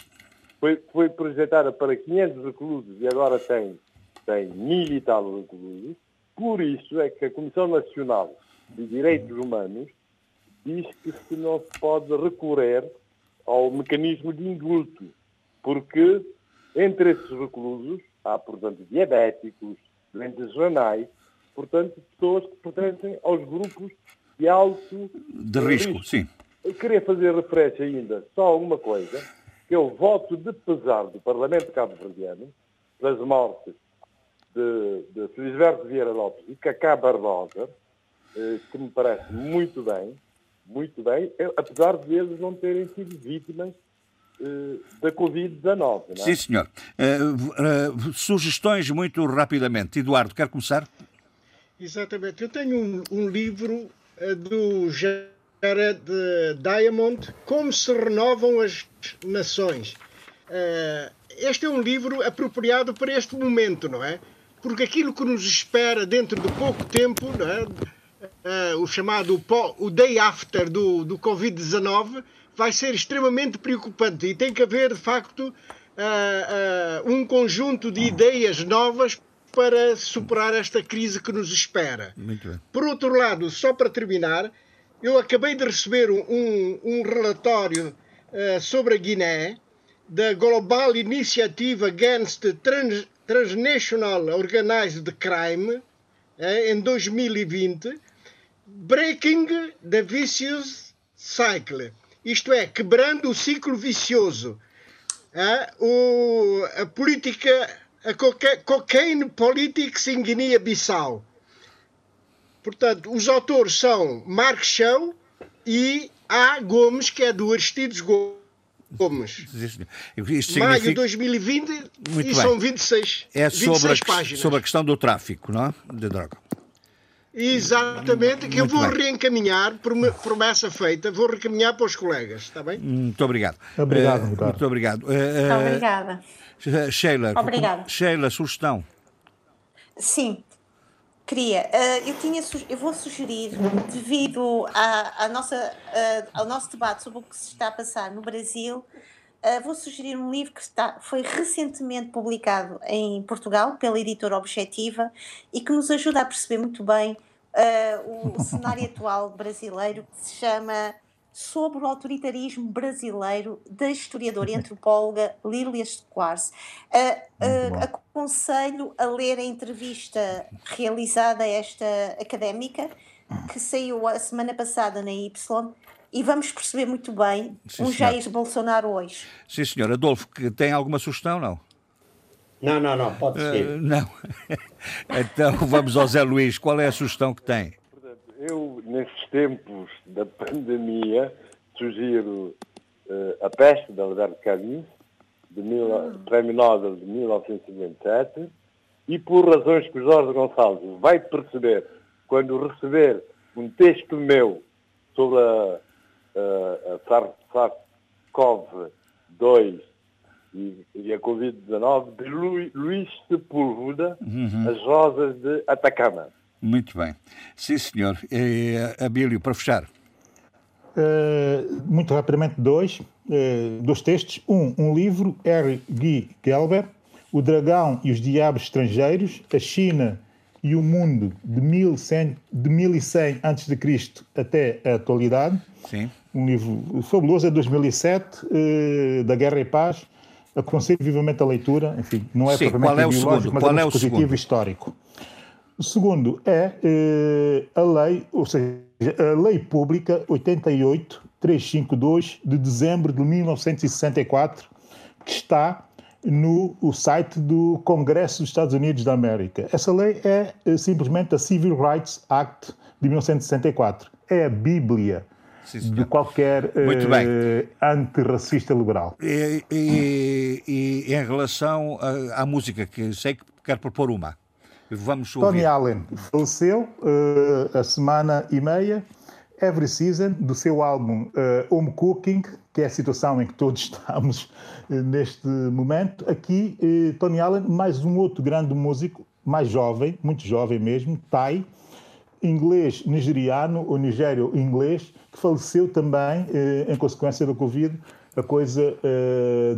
Foi, foi projetada para 500 reclusos e agora tem, tem mil e tal reclusos. Por isso é que a Comissão Nacional de Direitos Humanos diz que se não se pode recorrer ao mecanismo de indulto, porque entre esses reclusos há, portanto, diabéticos, doentes renais, portanto, pessoas que pertencem aos grupos de alto de risco, risco. sim. Eu queria fazer referência ainda só a uma coisa, que é o voto de pesar do Parlamento Cabo-Verdiano pelas mortes de, de Filiberto Vieira Lopes e Cacá Barbosa, eh, que me parece muito bem, muito bem, apesar de eles não terem sido vítimas eh, da Covid-19. É? Sim, senhor. Uh, uh, sugestões muito rapidamente. Eduardo, quer começar? Exatamente. Eu tenho um, um livro do Jared Diamond, Como se renovam as nações. este é um livro apropriado para este momento, não é? Porque aquilo que nos espera dentro de pouco tempo, não é? o chamado o day after do, do Covid-19, vai ser extremamente preocupante e tem que haver, de facto, um conjunto de ideias novas para superar esta crise que nos espera. Por outro lado, só para terminar, eu acabei de receber um, um relatório uh, sobre a Guiné da Global Initiative Against Trans Transnational Organized Crime em 2020, Breaking the Vicious Cycle isto é, quebrando o ciclo vicioso. o, a política, cocaine politics em Guiné-Bissau. Portanto, os autores são Mark Show e A. Gomes, que é do Aristides Gomes. Isto Maio de 2020 Muito e bem. são 26, é 26 sobre a, páginas. Sobre a questão do tráfico, não é? De droga. Exatamente, que eu vou bem. reencaminhar, promessa feita, vou reencaminhar para os colegas, está bem? Muito obrigado. Obrigado, uh, Muito obrigado. Uh, uh, Obrigada. Sheila, Obrigada. Sheila, sugestão. Sim, queria. eu, tinha, eu vou sugerir, devido à, à nossa, ao nosso debate sobre o que se está a passar no Brasil, Uh, vou sugerir um livro que está, foi recentemente publicado em Portugal pela editora Objetiva e que nos ajuda a perceber muito bem uh, o cenário atual brasileiro, que se chama Sobre o Autoritarismo Brasileiro, da historiadora e antropóloga Lília Quartz. Uh, aconselho a ler a entrevista realizada a esta académica, que saiu a semana passada na Y, e vamos perceber muito bem Sim, um senhor. Jair Bolsonaro hoje. Sim, senhor. Adolfo, que tem alguma sugestão, não? Não, não, não, pode ser. Uh, não. então vamos ao Zé Luís. Qual é a sugestão que tem? Eu, nesses tempos da pandemia, sugiro uh, A Peste, da Alberto Camus, de mil, hum. Prémio Nobel de 1927, e por razões que o Jorge Gonçalves vai perceber quando receber um texto meu sobre a a SARS-CoV-2 e, e, a Covid-19 de Luís Sepúlveda, uhum. As Rosas de Atacama. Muito bem. Sim, senhor. E, Abílio, para fechar. Uh, muito rapidamente, dois, uh, dois textos. Um, um livro, R. Guy Gelber, O Dragão e os Diabos Estrangeiros, a China e o Mundo de, 1100, de 1100 a.C. até a atualidade. Sim um livro fabuloso, é de 2007, eh, da Guerra e Paz. Aconselho vivamente a leitura, enfim, não é Sim, propriamente é ideológico, mas qual é um é dispositivo histórico. O segundo é eh, a lei, ou seja, a Lei Pública 88-352 de dezembro de 1964, que está no site do Congresso dos Estados Unidos da América. Essa lei é eh, simplesmente a Civil Rights Act de 1964. É a Bíblia Sim, de qualquer uh, antirracista liberal. E, e, e, em relação à, música, que sei que quer propor uma. Vamos ouvir. Tony Allen faleceu uh, a semana e meia. Every Season, do seu álbum uh, Home Cooking, que é a situação em que todos estamos uh, neste momento. Aqui, uh, Tony Allen, mais um outro grande músico, mais jovem, muito jovem mesmo, Thai, inglês nigeriano, ou nigério inglês, que faleceu também em consequência da Covid, a coisa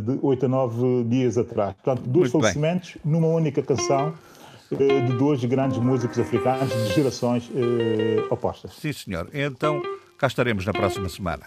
de 8 a 9 dias atrás. Portanto, dois Muito falecimentos bem. numa única canção de dois grandes músicos africanos de gerações eh, opostas. Sim, senhor. Então, cá estaremos na próxima semana.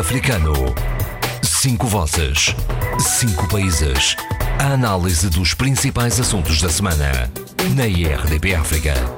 Africano. Cinco vozes. Cinco países. A análise dos principais assuntos da semana. Na IRDP África.